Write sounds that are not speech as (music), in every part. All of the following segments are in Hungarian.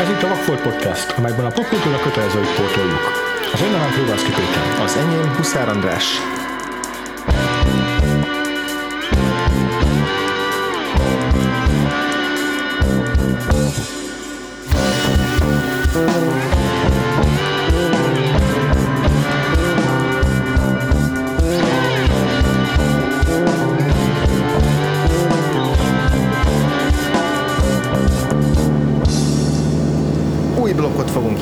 Ez itt a Vakfolt Podcast, amelyben a popkultúra kötelezőit pótoljuk. Az én nevem Krivaszki Péter. Az enyém Huszár András.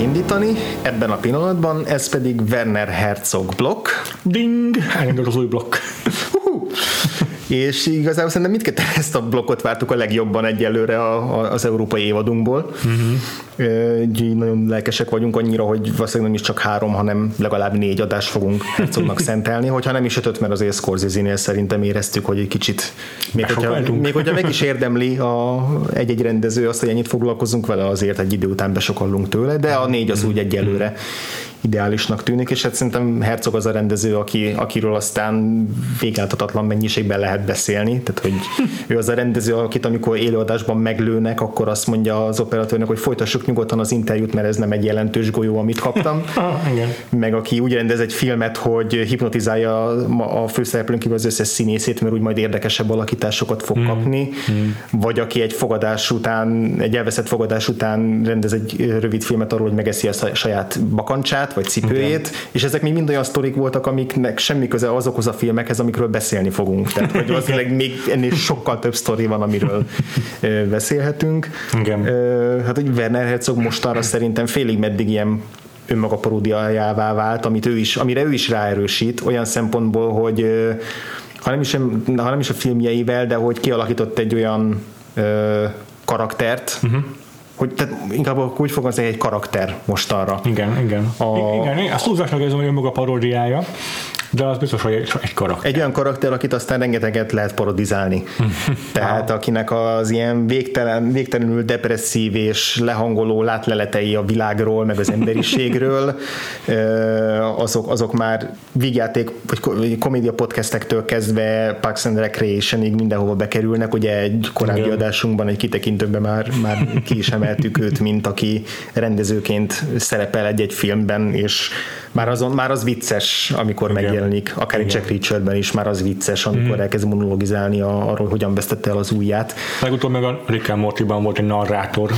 Indítani ebben a pillanatban, ez pedig Werner Herzog blokk. Ding! Elindult az új blokk. És igazából szerintem mindketten (laughs) ezt a blokkot vártuk a legjobban egyelőre a, a, az európai évadunkból. Uh-huh. Úgyhogy nagyon lelkesek vagyunk annyira, hogy valószínűleg nem is csak három, hanem legalább négy adást fogunk Herzognak szentelni, hogyha nem is ötöt, mert azért Scorsese-nél szerintem éreztük, hogy egy kicsit, még hogyha, még hogyha meg is érdemli a, egy-egy rendező azt, hogy ennyit foglalkozunk vele, azért egy idő után besokallunk tőle, de a négy az úgy egyelőre ideálisnak tűnik, és hát szerintem Herzog az a rendező, aki, akiről aztán végáltatatlan mennyiségben lehet beszélni, tehát hogy ő az a rendező, akit amikor élőadásban meglőnek, akkor azt mondja az operatőrnek, hogy folytassuk nyugodtan az interjút, mert ez nem egy jelentős golyó, amit kaptam. (laughs) Ah, igen. Meg aki úgy rendez egy filmet, hogy hipnotizálja a a főszereplőn kívül az összes színészét, mert úgy majd érdekesebb alakításokat fog kapni, vagy aki egy fogadás után, egy elveszett fogadás után rendez egy rövid filmet arról, hogy megeszi a saj- saját bakancsát, vagy cipőjét, és ezek még mind olyan sztorik voltak, amiknek semmi köze azokhoz a filmekhez, amikről beszélni fogunk. Tehát, hogy valószínűleg még ennél sokkal több sztori van, amiről beszélhetünk. Igen. Hát, hogy Werner Herzog mostanra szerintem félig meddig ilyen önmaga paródiájává vált, amit ő is, amire ő is ráerősít, olyan szempontból, hogy ha nem is, ha nem is a filmjeivel, de hogy kialakított egy olyan ö, karaktert, uh-huh. Hogy tehát inkább úgy fogalmazni, egy karakter mostanra. Igen, igen. A- A... Igen, én azt túlzásnak érzem, hogy önmaga paródiája, de az biztos, hogy egy, egy karakter. Egy olyan karakter, akit aztán rengeteget lehet parodizálni. (laughs) Tehát akinek az ilyen végtelen, végtelenül depresszív és lehangoló látleletei a világról, meg az emberiségről, (laughs) azok, azok már vígjáték, vagy ko- vagy komédia podcastektől kezdve Parks and Recreationig mindenhova bekerülnek. Ugye egy korábbi Igen. adásunkban, egy kitekintőben már, már ki is emeltük (laughs) őt, mint aki rendezőként szerepel egy-egy filmben, és már, azon, már az vicces, amikor Igen. Megjelenik, akár egy Jack Reacher-ben is már az vicces, amikor mm. elkezd monologizálni a- arról, hogyan vesztette el az ujját. Legutóbb meg a Rick and Morty-ban volt egy narrátor.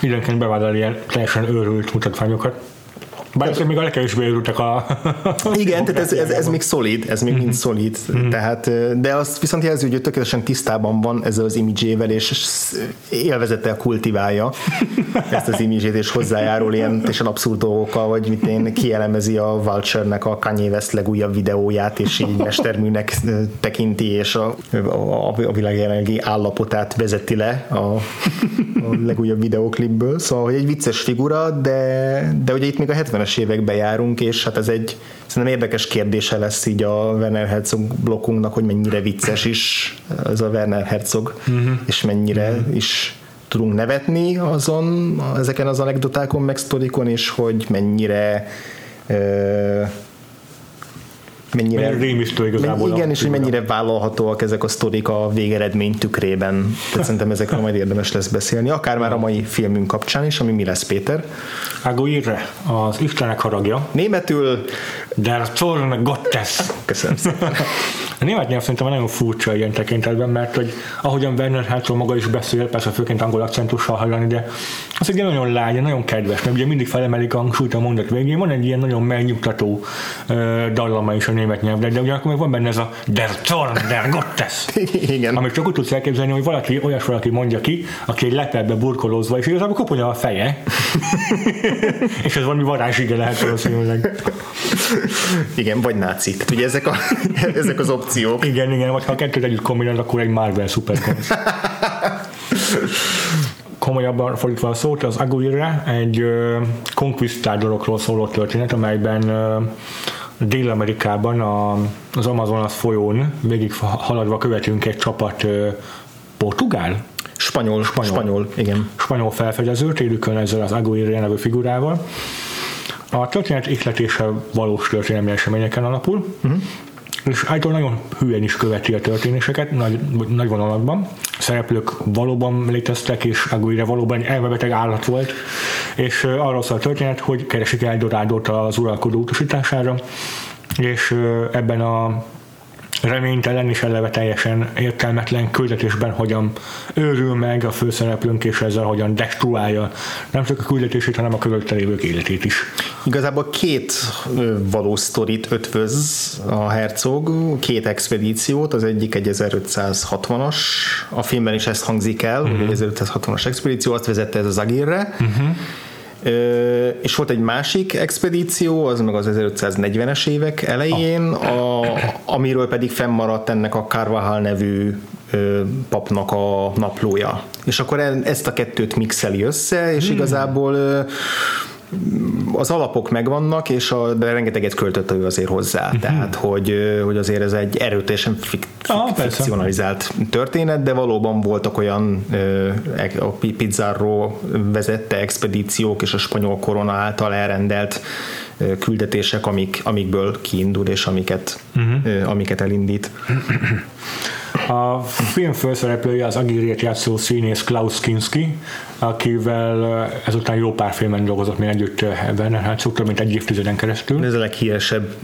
Időnként bevállal ilyen teljesen őrült mutatványokat. Bár ezek még a legkevésbé őrültek a... (laughs) Igen, tehát ez, ez, ez még szolid, ez még mind szolid, tehát, de azt viszont jelzi, hogy ő tökéletesen tisztában van ezzel az imidzsével, és élvezettel kultiválja (laughs) ezt az imidzsét, és hozzájárul ilyen teljesen abszurd dolgokkal, vagy mit én kielemezi a Vulture-nek a Kanye West legújabb videóját, és így mesterműnek tekinti, és a, a, a világ jelenlegi állapotát vezeti le a, a legújabb videóklipből, szóval hogy egy vicces figura, de, de ugye itt még a 70-es években járunk, és hát ez egy szerintem érdekes kérdése lesz így a Werner Herzog blokkunknak, hogy mennyire vicces is ez a Werner Herzog, uh-huh. és mennyire uh-huh. is tudunk nevetni azon, ezeken az anekdotákon, meg sztorikon, és hogy mennyire ö, mennyire, igazából Men, igen, és hogy mennyire vállalhatóak ezek a sztorik a végeredmény tükrében. Tehát (laughs) szerintem ezekről majd érdemes lesz beszélni, akár már a mai filmünk kapcsán is, ami mi lesz, Péter. Aguirre, az Istenek haragja, Németül, Der Zorn Gottes. köszönöm szépen. (laughs) A német nyelv szerintem nagyon furcsa ilyen tekintetben, mert hogy ahogyan Werner Herzog maga is beszél, persze főként angol akcentussal hallani, de az egy nagyon lágy, nagyon kedves, mert ugye mindig felemelik a hangsúlyt a mondat végén, van egy ilyen nagyon megnyugtató uh, dallama is a német nyelvnek, de ugyanakkor meg van benne ez a Der Zorn, Der Gottes. (laughs) Igen. Amit csak úgy tudsz elképzelni, hogy valaki, olyas valaki mondja ki, aki egy lepelbe burkolózva, és igazából koponya a feje. (laughs) és ez valami varázsige lehet valószínűleg. Igen, vagy náci. Tehát ugye ezek, a, (laughs) ezek az opciók. Igen, igen, vagy ha a kettőt együtt kombinálod, akkor egy Marvel szupergonosz. Komolyabban fordítva a szót, az Aguirre egy uh, konquisztádorokról szóló történet, amelyben uh, Dél-Amerikában a, az Amazonas folyón végig haladva követünk egy csapat portugál? Spanyol, spanyol, spanyol igen. spanyol felfedezőt, élükön ezzel az Aguirre nevű figurával. A történet ihletése valós történelmi eseményeken alapul, uh-huh. És által nagyon hülyen is követi a történéseket, nagy, nagy vonalakban. szereplők valóban léteztek, és Aguirre valóban egy elmebeteg állat volt, és arról szól a történet, hogy keresik Eldorádot az uralkodó utasítására, és ebben a reménytelen és eleve teljesen értelmetlen küldetésben hogyan őrül meg a főszereplőnk, és ezzel hogyan destruálja nem csak a küldetését, hanem a körülötte lévők életét is. Igazából két valós sztorit ötvöz a hercog, két expedíciót, az egyik egy 1560-as, a filmben is ezt hangzik el, uh-huh. hogy egy 1560-as expedíció, azt vezette ez az Agirre, uh-huh és volt egy másik expedíció, az meg az 1540-es évek elején, a, amiről pedig fennmaradt ennek a Carvajal nevű papnak a naplója. És akkor e, ezt a kettőt mixeli össze, és hmm. igazából az alapok megvannak, és a, de rengeteget költött ő azért hozzá, uh-huh. tehát hogy, hogy azért ez egy erőteljesen fik, ah, fikcionalizált történet, de valóban voltak olyan a Pizzarro vezette expedíciók és a spanyol korona által elrendelt küldetések, amik, amikből kiindul, és amiket, uh-huh. amiket elindít. A film főszereplője az Agirét játszó színész Klaus Kinski, akivel ezután jó pár filmen dolgozott még együtt Werner Herzog, több mint egy évtizeden keresztül. Ez a leghíresebb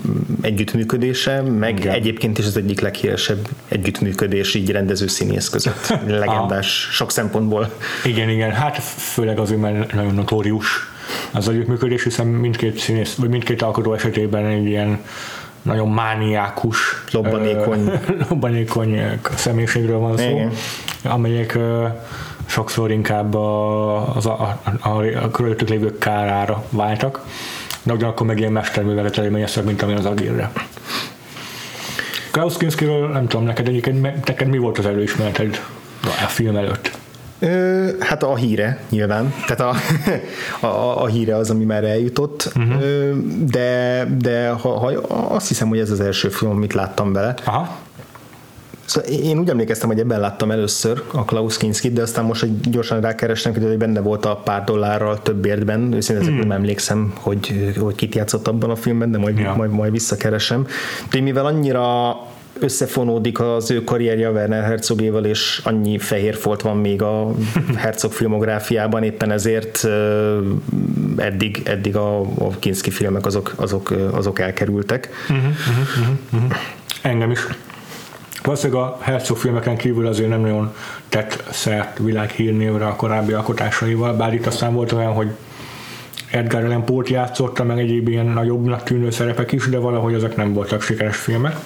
együttműködése, meg Igen. egyébként is az egyik leghíresebb együttműködés így rendező színész között. (laughs) Legendás sok szempontból. Igen, igen, hát főleg azért, mert nagyon notórius az együttműködés, hiszen mindkét színész, vagy mindkét alkotó esetében egy ilyen nagyon mániákus, lobbanékony, (laughs) lobbanékony személyiségről van szó, Igen. amelyek sokszor inkább a, az a, a, a, a körülöttük lévők kárára váltak, de ugyanakkor meg ilyen mesterművelet eredményesek, mint amilyen az Agirre. Klaus Kinskiről nem tudom, neked egyébként, neked mi volt az előismereted a film előtt? Ö, hát a híre nyilván, tehát (laughs) a, a, a híre az, ami már eljutott, uh-huh. Ö, de, de ha, ha, azt hiszem, hogy ez az első film, amit láttam vele. Aha. Szóval én úgy emlékeztem, hogy ebben láttam először a Klaus kinski de aztán most hogy gyorsan rákerestem, hogy benne volt a pár dollárral értben, őszintén hmm. nem emlékszem, hogy, hogy kit játszott abban a filmben, de majd, ja. majd, majd visszakeresem. De mivel annyira összefonódik az ő karrierje Werner Herzogéval, és annyi fehér folt van még a (laughs) Herzog filmográfiában, éppen ezért eddig, eddig a, a Kinski filmek azok, azok, azok elkerültek. Uh-huh, uh-huh, uh-huh. Engem is. Valószínűleg a Herzog filmeken kívül azért nem nagyon tett szert világhírnévre a korábbi alkotásaival, bár itt aztán volt olyan, hogy Edgar Allan Poe-t játszotta, meg egyéb ilyen nagyobbnak tűnő szerepek is, de valahogy ezek nem voltak sikeres filmek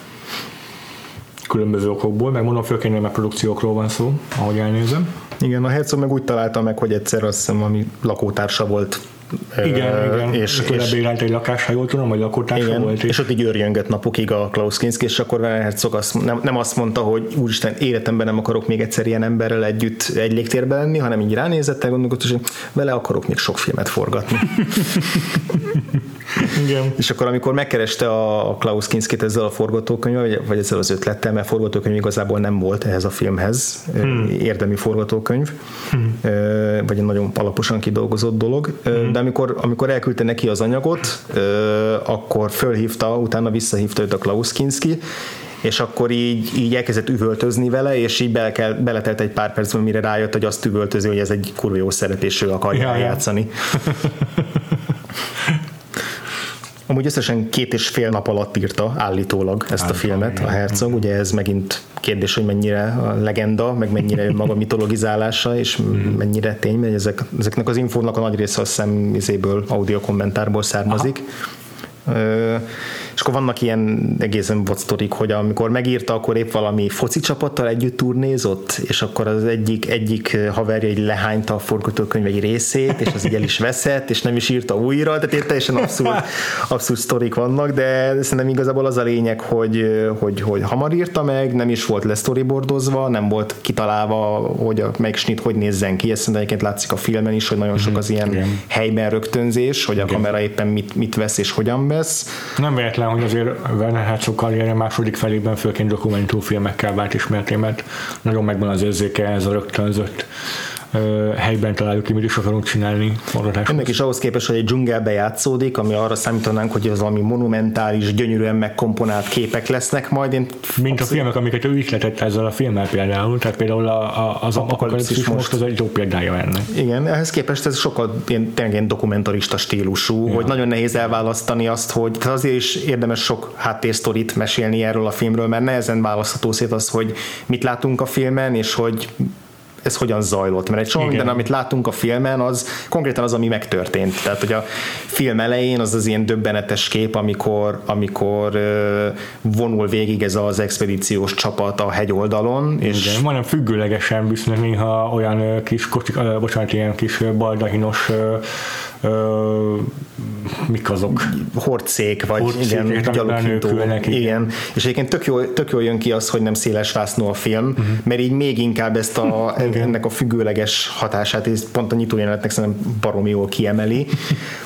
különböző okokból, meg mondom, főként nem produkciókról van szó, ahogy elnézem. Igen, a Herzog meg úgy találta meg, hogy egyszer azt hiszem, ami lakótársa volt igen, uh, igen. És, és bérelt egy lakás, ha jól tudom, vagy lakótársa igen, volt. És, és ott így őrjöngött napokig a Klaus Kinski, és akkor Werner Herzog azt, nem, nem azt mondta, hogy úristen, életemben nem akarok még egyszer ilyen emberrel együtt egy légtérben lenni, hanem így ránézett, gondolkodott, hogy vele akarok még sok filmet forgatni. (laughs) Igen. És akkor amikor megkereste a Klaus Kinskit ezzel a forgatókönyvvel, vagy ezzel az ötlettel, mert forgatókönyv igazából nem volt ehhez a filmhez, hmm. érdemi forgatókönyv, hmm. vagy egy nagyon alaposan kidolgozott dolog, hmm. de amikor, amikor elküldte neki az anyagot, akkor fölhívta, utána visszahívta őt a Klaus Kinski, és akkor így, így elkezdett üvöltözni vele, és így bele kell, beletelt egy pár percben, mire rájött, hogy azt üvöltözi, hogy ez egy kurva jó szerep, és ő akarja ja, játszani. (laughs) Amúgy összesen két és fél nap alatt írta állítólag ezt a filmet a Herzog, ugye ez megint kérdés, hogy mennyire a legenda, meg mennyire (laughs) maga mitologizálása, és mhm. mennyire tény, mert ezek, ezeknek az infónak a nagy része a szemizéből, audio kommentárból származik. Aha és akkor vannak ilyen egészen voctorik, hogy amikor megírta, akkor épp valami foci csapattal együtt turnézott, és akkor az egyik, egyik haverja egy lehányta a forgatókönyv egy részét, és az így el is veszett, és nem is írta újra, tehát itt teljesen abszurd, abszurd sztorik vannak, de szerintem igazából az a lényeg, hogy, hogy, hogy hamar írta meg, nem is volt storyboardozva, nem volt kitalálva, hogy a meg snit hogy nézzen ki, ezt szerintem egyébként látszik a filmen is, hogy nagyon sok az ilyen Igen. helyben rögtönzés, hogy a kamera éppen mit, mit vesz és hogyan vesz. Nem véletlen hogy azért Werner Herzog karrierje második felében főként dokumentumfilmekkel vált ismerté, mert nagyon megvan az érzéke ez a rögtönzött helyben találjuk ki, mit is akarunk csinálni forgatáshoz. Ennek is ahhoz képest, hogy egy dzsungelbe játszódik, ami arra számítanánk, hogy ez valami monumentális, gyönyörűen megkomponált képek lesznek majd. Én Mint a filmek, amiket ő ihletett ezzel a filmmel például, tehát például a, a, az apokalipszis most, az egy jó példája ennek. Igen, ehhez képest ez sokkal ilyen, tényleg ilyen dokumentarista stílusú, ja. hogy nagyon nehéz elválasztani azt, hogy azért is érdemes sok háttérsztorit mesélni erről a filmről, mert nehezen választható szét az, hogy mit látunk a filmen, és hogy ez hogyan zajlott. Mert egy csomó minden, amit látunk a filmen, az konkrétan az, ami megtörtént. Tehát, hogy a film elején az az ilyen döbbenetes kép, amikor, amikor vonul végig ez az expedíciós csapat a hegyoldalon. És Igen, majdnem függőlegesen visznek néha olyan kis kocsik, bocsánat, ilyen kis baldahinos ö, mik azok? Horcék, vagy Horcék, igen, gyalogító. Igen, és egyébként tök jól, tök jól jön ki az, hogy nem széles vásznú a film, uh-huh. mert így még inkább ezt a, (laughs) ennek a függőleges hatását, és pont a nyitójelenetnek szerintem baromi jól kiemeli,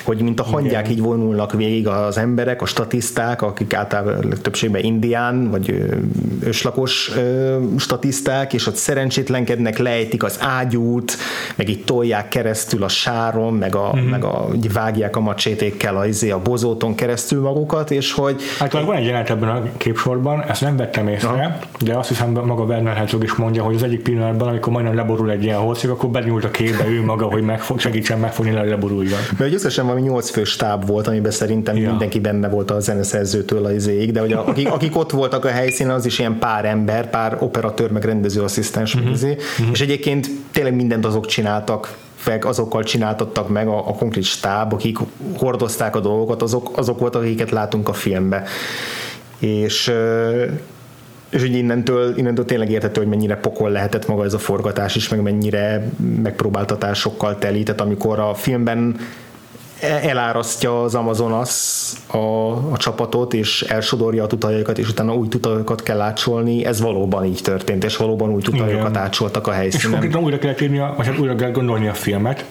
hogy mint a hangyák igen. így vonulnak végig az emberek, a statiszták, akik általában többségben indián, vagy őslakos statiszták, és ott szerencsétlenkednek, lejtik az ágyút, meg így tolják keresztül a sáron, meg a, uh-huh. meg a a, vágják a macsétékkel a, izé, a bozóton keresztül magukat, és hogy... Hát van egy jelenet ebben a képsorban, ezt nem vettem észre, Aha. de azt hiszem maga Werner Herzog is mondja, hogy az egyik pillanatban, amikor majdnem leborul egy ilyen holcik, akkor benyúlt a képbe ő maga, hogy megfog, segítsen megfogni, hogy leboruljon. Mert összesen valami 8 fő stáb volt, amiben szerintem ja. mindenki benne volt a zeneszerzőtől a izéig, de hogy a, akik, akik, ott voltak a helyszínen, az is ilyen pár ember, pár operatőr, meg rendezőasszisztens, uh-huh. izé, uh-huh. és egyébként tényleg mindent azok csináltak, meg azokkal csináltattak meg a, a konkrét stáb, akik hordozták a dolgokat, azok, azok voltak, akiket látunk a filmbe. És és hogy innentől, innentől tényleg érthető, hogy mennyire pokol lehetett maga ez a forgatás is, meg mennyire megpróbáltatásokkal teli, tehát amikor a filmben elárasztja az Amazonas a, a csapatot, és elsodorja a tutajokat, és utána új tutajokat kell átsolni. Ez valóban így történt, és valóban új tutajokat átsoltak a helyszínen. És konkrétan újra kell írni, vagy hát újra kell gondolni a filmet,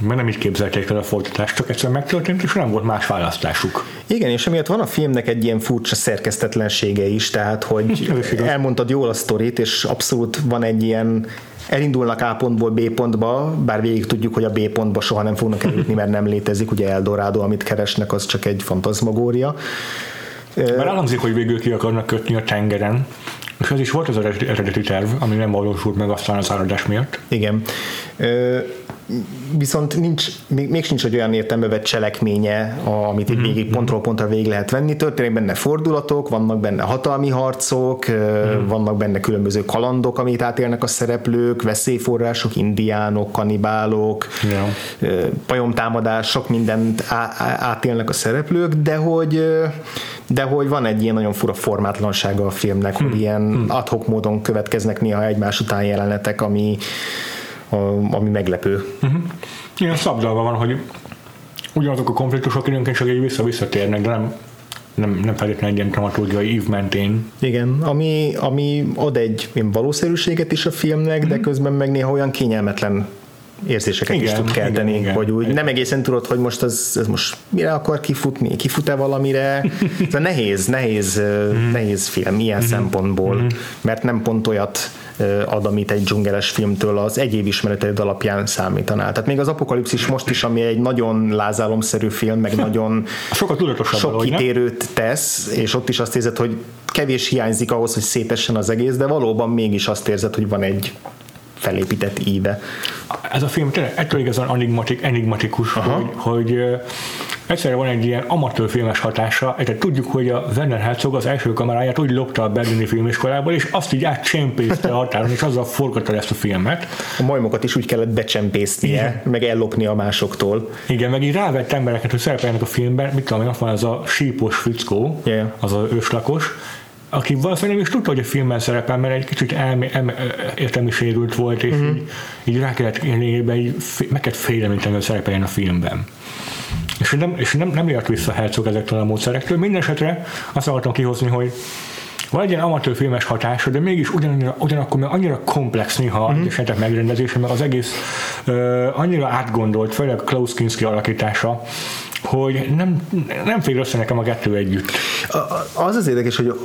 mert nem így képzelték el a fordítást, csak egyszerűen megtörtént, és nem volt más választásuk. Igen, és emiatt van a filmnek egy ilyen furcsa szerkesztetlensége is, tehát hogy elmondtad jól a sztorit, és abszolút van egy ilyen elindulnak A pontból B pontba, bár végig tudjuk, hogy a B pontba soha nem fognak eljutni, mert nem létezik, ugye Eldorado, amit keresnek, az csak egy fantazmagória. Mert elhangzik, hogy végül ki akarnak kötni a tengeren, és ez is volt az eredeti terv, ami nem valósult meg aztán az áradás miatt. Igen viszont nincs, még, még sincs egy olyan értelme vett cselekménye, amit mm-hmm. végig pontról pontra végig lehet venni. Történnek benne fordulatok, vannak benne hatalmi harcok, mm. vannak benne különböző kalandok, amit átélnek a szereplők, veszélyforrások, indiánok, kanibálok, yeah. pajomtámadás, sok mindent átélnek a szereplők, de hogy de hogy van egy ilyen nagyon fura formátlansága a filmnek, hmm. hogy ilyen hmm. adhok módon következnek néha egymás után jelenetek, ami a, ami meglepő. Uh-huh. Ilyen szabdalva van, hogy ugyanazok a konfliktusok időnként csak egy vissza-visszatérnek, de nem, nem, nem feltétlenül egy ilyen dramaturgiai ív mentén. Igen, ami, ami ad egy valószerűséget is a filmnek, uh-huh. de közben meg néha olyan kényelmetlen érzéseket igen, is tud kelteni, igen, igen. hogy úgy nem egészen tudod, hogy most ez, ez most mire akar kifutni, kifut-e valamire. (laughs) Ez nehéz, nehéz, mm. nehéz film ilyen mm. szempontból, mm. mert nem pont olyat ad, amit egy dzsungeles filmtől az egyéb ismereteid alapján számítanál. Tehát még az Apokalipszis most is, ami egy nagyon lázálomszerű film, meg nagyon Sokat sok kitérőt tesz, és ott is azt érzed, hogy kevés hiányzik ahhoz, hogy szétessen az egész, de valóban mégis azt érzed, hogy van egy felépített íve. Ez a film tényleg ettől igazán enigmatik, enigmatikus, Aha. hogy, hogy egyszerre van egy ilyen amatőr filmes hatása, egyre tudjuk, hogy a Werner Herzog az első kameráját úgy lopta a berlini filmiskolából, és azt így átcsempészte a határon, és azzal forgatta ezt a filmet. A majmokat is úgy kellett becsempésznie, Igen. meg ellopni a másoktól. Igen, meg így rávett embereket, hogy szerepeljenek a filmben, mit tudom én, ott van az a sípos fickó, yeah. az a őslakos, aki valószínűleg is tudta, hogy a filmben szerepel, mert egy kicsit elmé, elmé, értelmi sérült volt, és uh-huh. így, így rá kellett élni, így meg kellett félelmíteni, hogy szerepeljen a filmben. És nem, és nem, nem jött vissza Herzog ezektől a módszerektől. Mindenesetre azt akartam kihozni, hogy van egy ilyen amatőr filmes hatása, de mégis ugyanannyira, ugyanakkor még annyira komplex néha mm-hmm. esetek megrendezése, mert az egész uh, annyira átgondolt, főleg Klaus Kinski alakítása, hogy nem, nem fér össze nekem a kettő együtt. Az az érdekes, hogy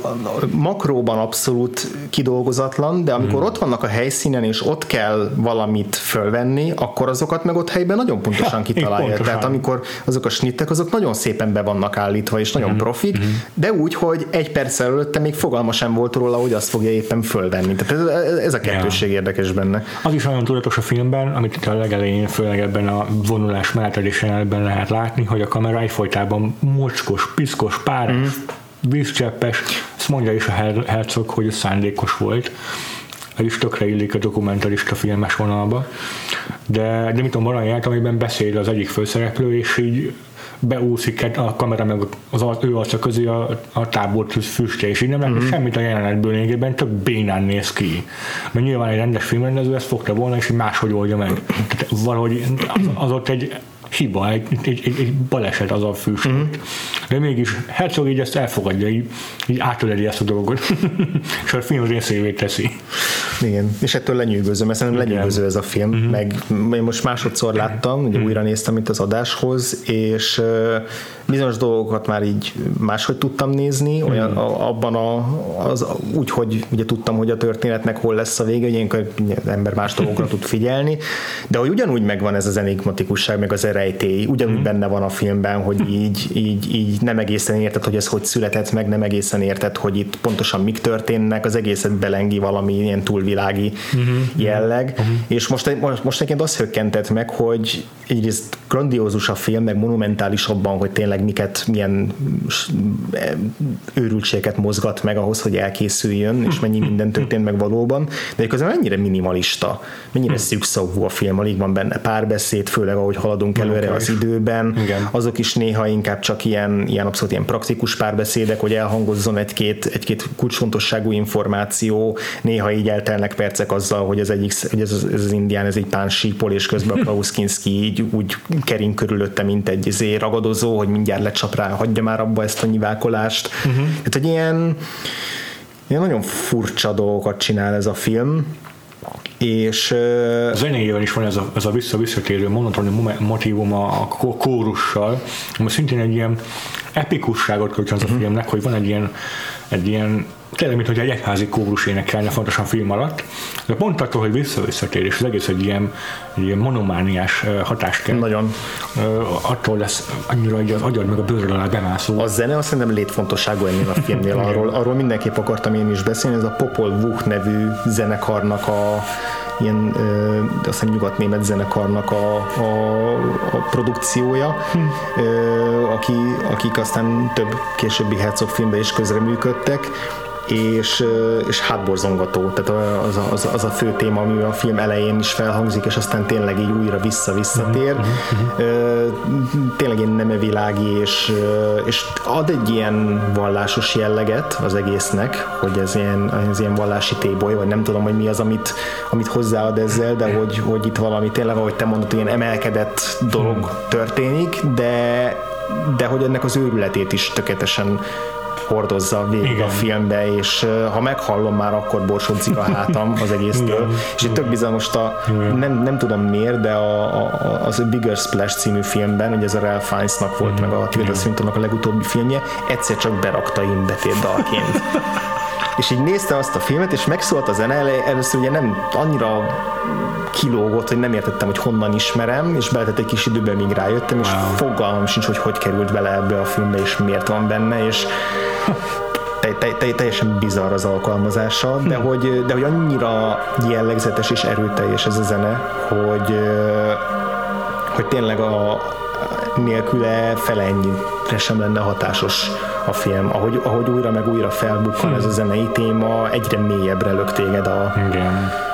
makróban abszolút kidolgozatlan, de amikor mm. ott vannak a helyszínen, és ott kell valamit fölvenni, akkor azokat meg ott helyben nagyon pontosan (laughs) ja, kitalálja. Pontosan. Tehát amikor azok a snittek, azok nagyon szépen be vannak állítva, és nagyon mm. profik, mm. de úgy, hogy egy perc előtte még fogalma sem volt róla, hogy azt fogja éppen fölvenni. Tehát ez, ez a kettőség ja. érdekes benne. Az is nagyon tudatos a filmben, amit itt a legelején, főleg ebben a vonulás mellett lehet látni, hogy a kamera egyfolytában mocskos, piszkos, páros, mm. vízcseppes, ezt mondja is a Herzog, hogy ez szándékos volt. Ez is tökre illik a dokumentarista filmes vonalba. De, de mit tudom, járt, amiben beszél az egyik főszereplő, és így beúszik a kamera meg az ő arca közé a, a tábor füstje, és így nem látok mm-hmm. semmit a jelenetből lényegében, csak bénán néz ki. Mert nyilván egy rendes filmrendező ezt fogta volna, és máshogy oldja meg. Tehát valahogy az, az ott egy hiba, egy, egy, egy, egy baleset az a fűs. Uh-huh. De mégis Herzog így ezt elfogadja, így, így átöleli ezt a dolgot, (laughs) és a film részévé teszi. Igen, és ettől lenyűgözöm, mert szerintem lenyűgöző ez a film, uh-huh. meg én most másodszor láttam, ugye uh-huh. újra néztem itt az adáshoz, és bizonyos dolgokat már így máshogy tudtam nézni, olyan, hmm. a, abban a, az, úgy, hogy ugye tudtam, hogy a történetnek hol lesz a vége, ilyenkor az ember más dolgokra tud figyelni, de hogy ugyanúgy megvan ez az enigmatikusság, meg az erejtély, ugyanúgy hmm. benne van a filmben, hogy (laughs) így, így, így nem egészen érted, hogy ez hogy született meg, nem egészen érted, hogy itt pontosan mik történnek, az egészet belengi valami ilyen túlvilági hmm. jelleg, hmm. és most, most, most nekem azt hökkentett meg, hogy egyrészt grandiózus a film, meg monumentális abban, hogy tényleg miket, milyen őrültségeket mozgat meg ahhoz, hogy elkészüljön, és mennyi (laughs) minden történt meg valóban, de közben mennyire minimalista, mennyire hm. szűkszavú a film, alig van benne párbeszéd, főleg ahogy haladunk előre az időben, Igen. azok is néha inkább csak ilyen, ilyen abszolút ilyen praktikus párbeszédek, hogy elhangozzon egy-két, egy-két kulcsfontosságú információ, néha így eltelnek percek azzal, hogy ez, egyik, hogy ez, az, ez az indián, ez egy pán sípol, és közben a (laughs) Klaus Kinski így úgy kering körülötte, mint egy zé ragadozó, hogy mindjárt mindjárt lecsap rá, hagyja már abba ezt a nyivákolást. Uh-huh. Tehát, hogy ilyen, ilyen nagyon furcsa dolgokat csinál ez a film, és a zenéjében is van ez a, ez a vissza-visszatérő monotoni motivum a, kórussal, ami szintén egy ilyen epikusságot kölcsön az a mhm. filmnek, hogy van egy ilyen, egy ilyen tényleg, mint hogy egy egyházi kórus énekelne fontosan film alatt, de pont attól, hogy vissza-visszatér, és az egész egy ilyen, egy ilyen monomániás hatást kell. Nagyon. Attól lesz annyira hogy az agyad meg a bőrről alá bemászó. A zene azt szerintem létfontosságú ennél a filmnél. Arról, arról mindenképp akartam én is beszélni, ez a Popol Vuh nevű zenekarnak a ilyen ö, azt hiszem nyugat-német zenekarnak a, a, a produkciója, hm. ö, aki, akik aztán több későbbi Herzog filmben is közreműködtek, és, és hátborzongató, tehát az a, az, az a fő téma, ami a film elején is felhangzik, és aztán tényleg így újra vissza-visszatér. Uh-huh. Tényleg ilyen nemevilági, és, és ad egy ilyen vallásos jelleget az egésznek, hogy ez ilyen, ez ilyen vallási téboly, vagy nem tudom, hogy mi az, amit, amit hozzáad ezzel, de hogy, hogy itt valami tényleg, ahogy te mondod, ilyen emelkedett dolog történik, de de hogy ennek az őrületét is tökéletesen hordozza végig Igen. a filmbe, és ha meghallom már, akkor borsodzik a hátam az egésztől. Igen. És itt tök bizonyos, a, nem, nem tudom miért, de a, a, az a Bigger Splash című filmben, ugye ez a Ralph Fiennesnak volt, meg a Tilda Swintonnak a legutóbbi filmje, egyszer csak berakta imbetét dalként. (laughs) és így nézte azt a filmet, és megszólt a zene, először ugye nem annyira kilógott, hogy nem értettem, hogy honnan ismerem, és beletett egy kis időben, míg rájöttem, és wow. fogalmam sincs, hogy hogy került bele ebbe a filmbe, és miért van benne, és te, te, te, teljesen bizarr az alkalmazása, de hm. hogy, de hogy annyira jellegzetes és erőteljes ez a zene, hogy, hogy tényleg a, nélküle fele ennyire sem lenne hatásos a film. Ahogy, ahogy újra meg újra felbukkan hm. ez a zenei téma, egyre mélyebbre lök téged a, Igen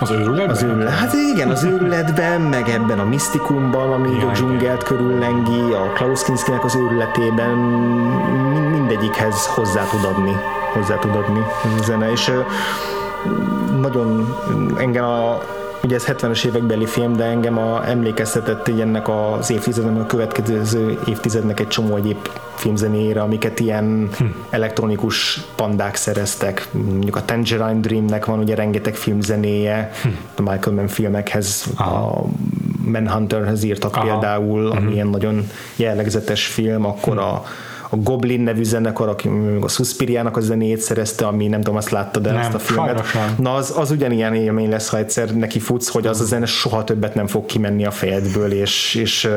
az őrületben? Az őrület, hát igen, az őrületben, meg ebben a misztikumban, ami ja, a dzsungelt körüllengi, a Klaus Kinskinek az őrületében, mindegyikhez hozzá tud adni, hozzá tud adni a zene, és nagyon engem a ugye ez 70-es évekbeli film, de engem a, emlékeztetett így ennek az évtizednek, a következő évtizednek egy csomó egyéb filmzenéjére, amiket ilyen hm. elektronikus pandák szereztek. Mondjuk a Tangerine Dreamnek van ugye rengeteg filmzenéje, hm. a Michael Mann filmekhez, Aha. a Manhunterhez írtak Aha. például, ami uh-huh. ilyen nagyon jellegzetes film, akkor uh-huh. a a Goblin nevű zenekar, aki a Suspiriának a zenéjét szerezte, ami nem tudom, azt láttad el ezt a filmet. Na az, az ugyanilyen élmény lesz, ha egyszer neki futsz, hogy az a zene soha többet nem fog kimenni a fejedből, és, és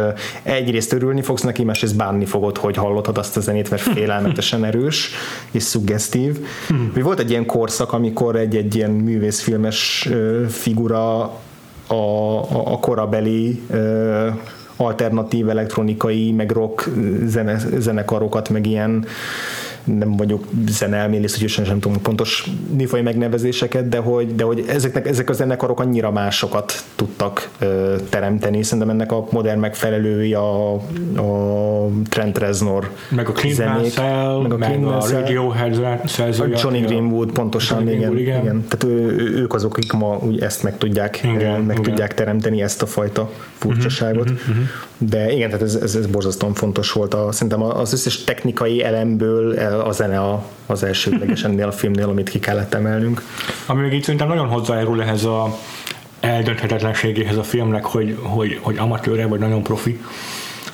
egyrészt örülni fogsz neki, másrészt bánni fogod, hogy hallottad azt a zenét, mert (laughs) félelmetesen erős és szuggesztív. Hmm. Volt egy ilyen korszak, amikor egy, egy ilyen művészfilmes figura a, a, a korabeli alternatív elektronikai, meg rock zene, zenekarokat, meg ilyen nem vagyok zenelmélész, úgyhogy sem, sem tudom pontos műfaj megnevezéseket, de hogy, de hogy ezeknek, ezek a zenekarok annyira másokat tudtak ö, teremteni. Szerintem ennek a modern megfelelői a, a Trent Reznor meg a Clint Mansell, meg a, meg a Radiohead szerzője. A Johnny Greenwood, pontosan, Johnny igen, Greenwood, igen. igen. Tehát ő, ők azok, akik ma úgy ezt meg tudják, igen, meg igen. tudják teremteni ezt a fajta furcsaságot. Uh-huh, uh-huh. De igen, tehát ez, ez, ez borzasztóan fontos volt. A, szerintem az összes technikai elemből a zene a, az elsődleges (laughs) ennél a filmnél, amit ki kellett emelnünk. Ami még így szerintem nagyon hozzájárul ehhez a eldönthetetlenségéhez a filmnek, hogy, hogy, hogy amatőre vagy nagyon profi,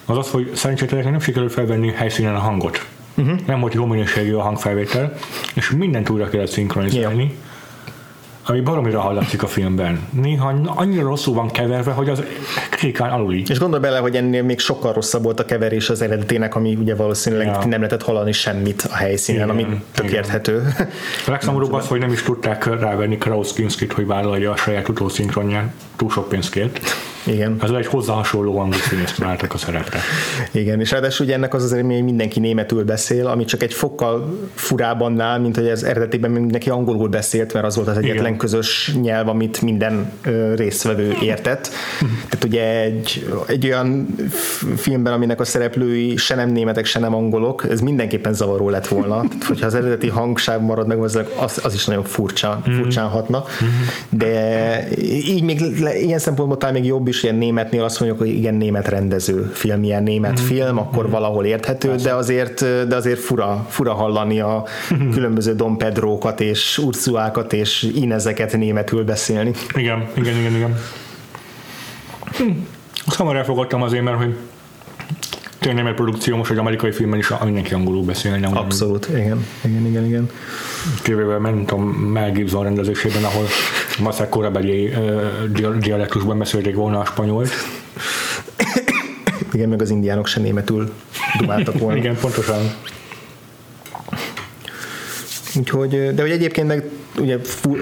az az, hogy szerencsétlenek nem sikerült felvenni helyszínen a hangot. Uh-huh. Nem volt jó minőségű a hangfelvétel, és mindent újra kellett szinkronizálni. Yeah ami baromira hallatszik a filmben. Néha annyira rosszul van keverve, hogy az kritikán aluli. És gondolj bele, hogy ennél még sokkal rosszabb volt a keverés az eredetének, ami ugye valószínűleg ja. nem lehetett hallani semmit a helyszínen, igen, ami tök igen. érthető. A legszomorúbb az, hogy nem is tudták rávenni Kraus Kinskit, hogy vállalja a saját utószinkronján. Túl sok pénzt kért. Igen. Ez egy hozzá hasonló angol színészt találtak a szerepre. Igen, és ráadásul ugye ennek az az eredmény, hogy mindenki németül beszél, ami csak egy fokkal furában nál, mint hogy ez eredetiben mindenki angolul beszélt, mert az volt az egyetlen Igen. közös nyelv, amit minden résztvevő értett. Tehát ugye egy, egy olyan filmben, aminek a szereplői se nem németek, se nem angolok, ez mindenképpen zavaró lett volna. Tehát, hogyha az eredeti hangság marad meg, az, az is nagyon furcsa, mhm. furcsán hatna. De így még ilyen szempontból talán még jobb is, is ilyen németnél azt mondjuk, hogy igen, német rendező film, ilyen német mm. film, akkor mm. valahol érthető, de azért, de azért fura, fura hallani a mm. különböző Don Pedrókat és Ursuákat és Inezeket németül beszélni. Igen, igen, igen, igen. Hm. Azt hamar elfogadtam azért, mert hogy tényleg német produkció, most egy amerikai filmben is mindenki angolul beszélne. Abszolút, igen, igen, igen, igen. Kivéve, nem tudom, Mel Gibson rendezésében, ahol Maszek korabeli uh, dialektusban beszélték volna a spanyolt. Igen, meg az indiánok sem németül dumáltak volna. Igen, pontosan. Úgyhogy, de hogy egyébként meg ugye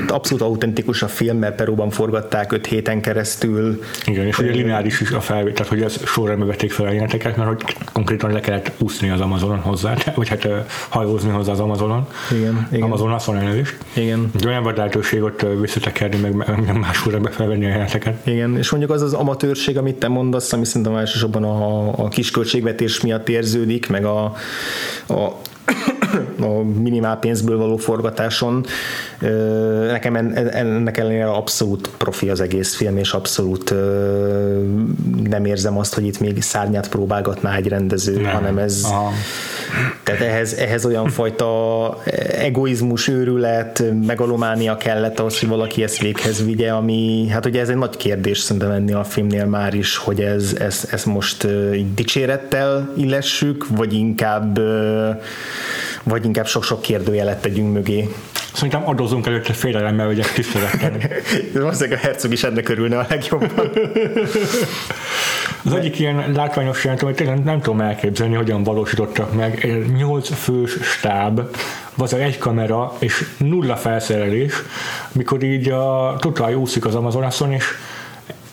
abszolút autentikus a film, mert Peruban forgatták öt héten keresztül. Igen, és ugye lineáris is a felvétel, tehát hogy ez sorrendben vették fel a jeleneteket, mert hogy konkrétan le kellett úszni az Amazonon hozzá, (laughs) vagy hát hajózni hozzá az Amazonon. Igen, igen. Amazon azt van elnézést. Igen. De olyan volt lehetőség ott visszatekerni, meg, meg más sorrendben felvenni a jeleneteket. Igen, és mondjuk az az amatőrség, amit te mondasz, ami szerintem elsősorban a, a kis költségvetés miatt érződik, meg a, a a minimál pénzből való forgatáson. Nekem ennek ellenére abszolút profi az egész film, és abszolút nem érzem azt, hogy itt még szárnyát próbálgatná egy rendező, nem. hanem ez Aha. tehát ehhez, ehhez olyan fajta egoizmus, őrület, megalománia kellett az, hogy valaki ezt véghez vigye, ami, hát ugye ez egy nagy kérdés szerintem ennél a filmnél már is, hogy ez, ez, ez most dicsérettel illessük, vagy inkább vagy inkább sok-sok kérdőjelet tegyünk mögé. Szerintem adózunk előtte félelemmel, hogy ezt tisztelettel. (laughs) Valószínűleg a herceg is ennek örülne a legjobban. Az egyik ilyen látványos jelent, amit tényleg nem tudom elképzelni, hogyan valósítottak meg. Nyolc fős stáb, vagy egy kamera és nulla felszerelés, mikor így a Total úszik az Amazonason, és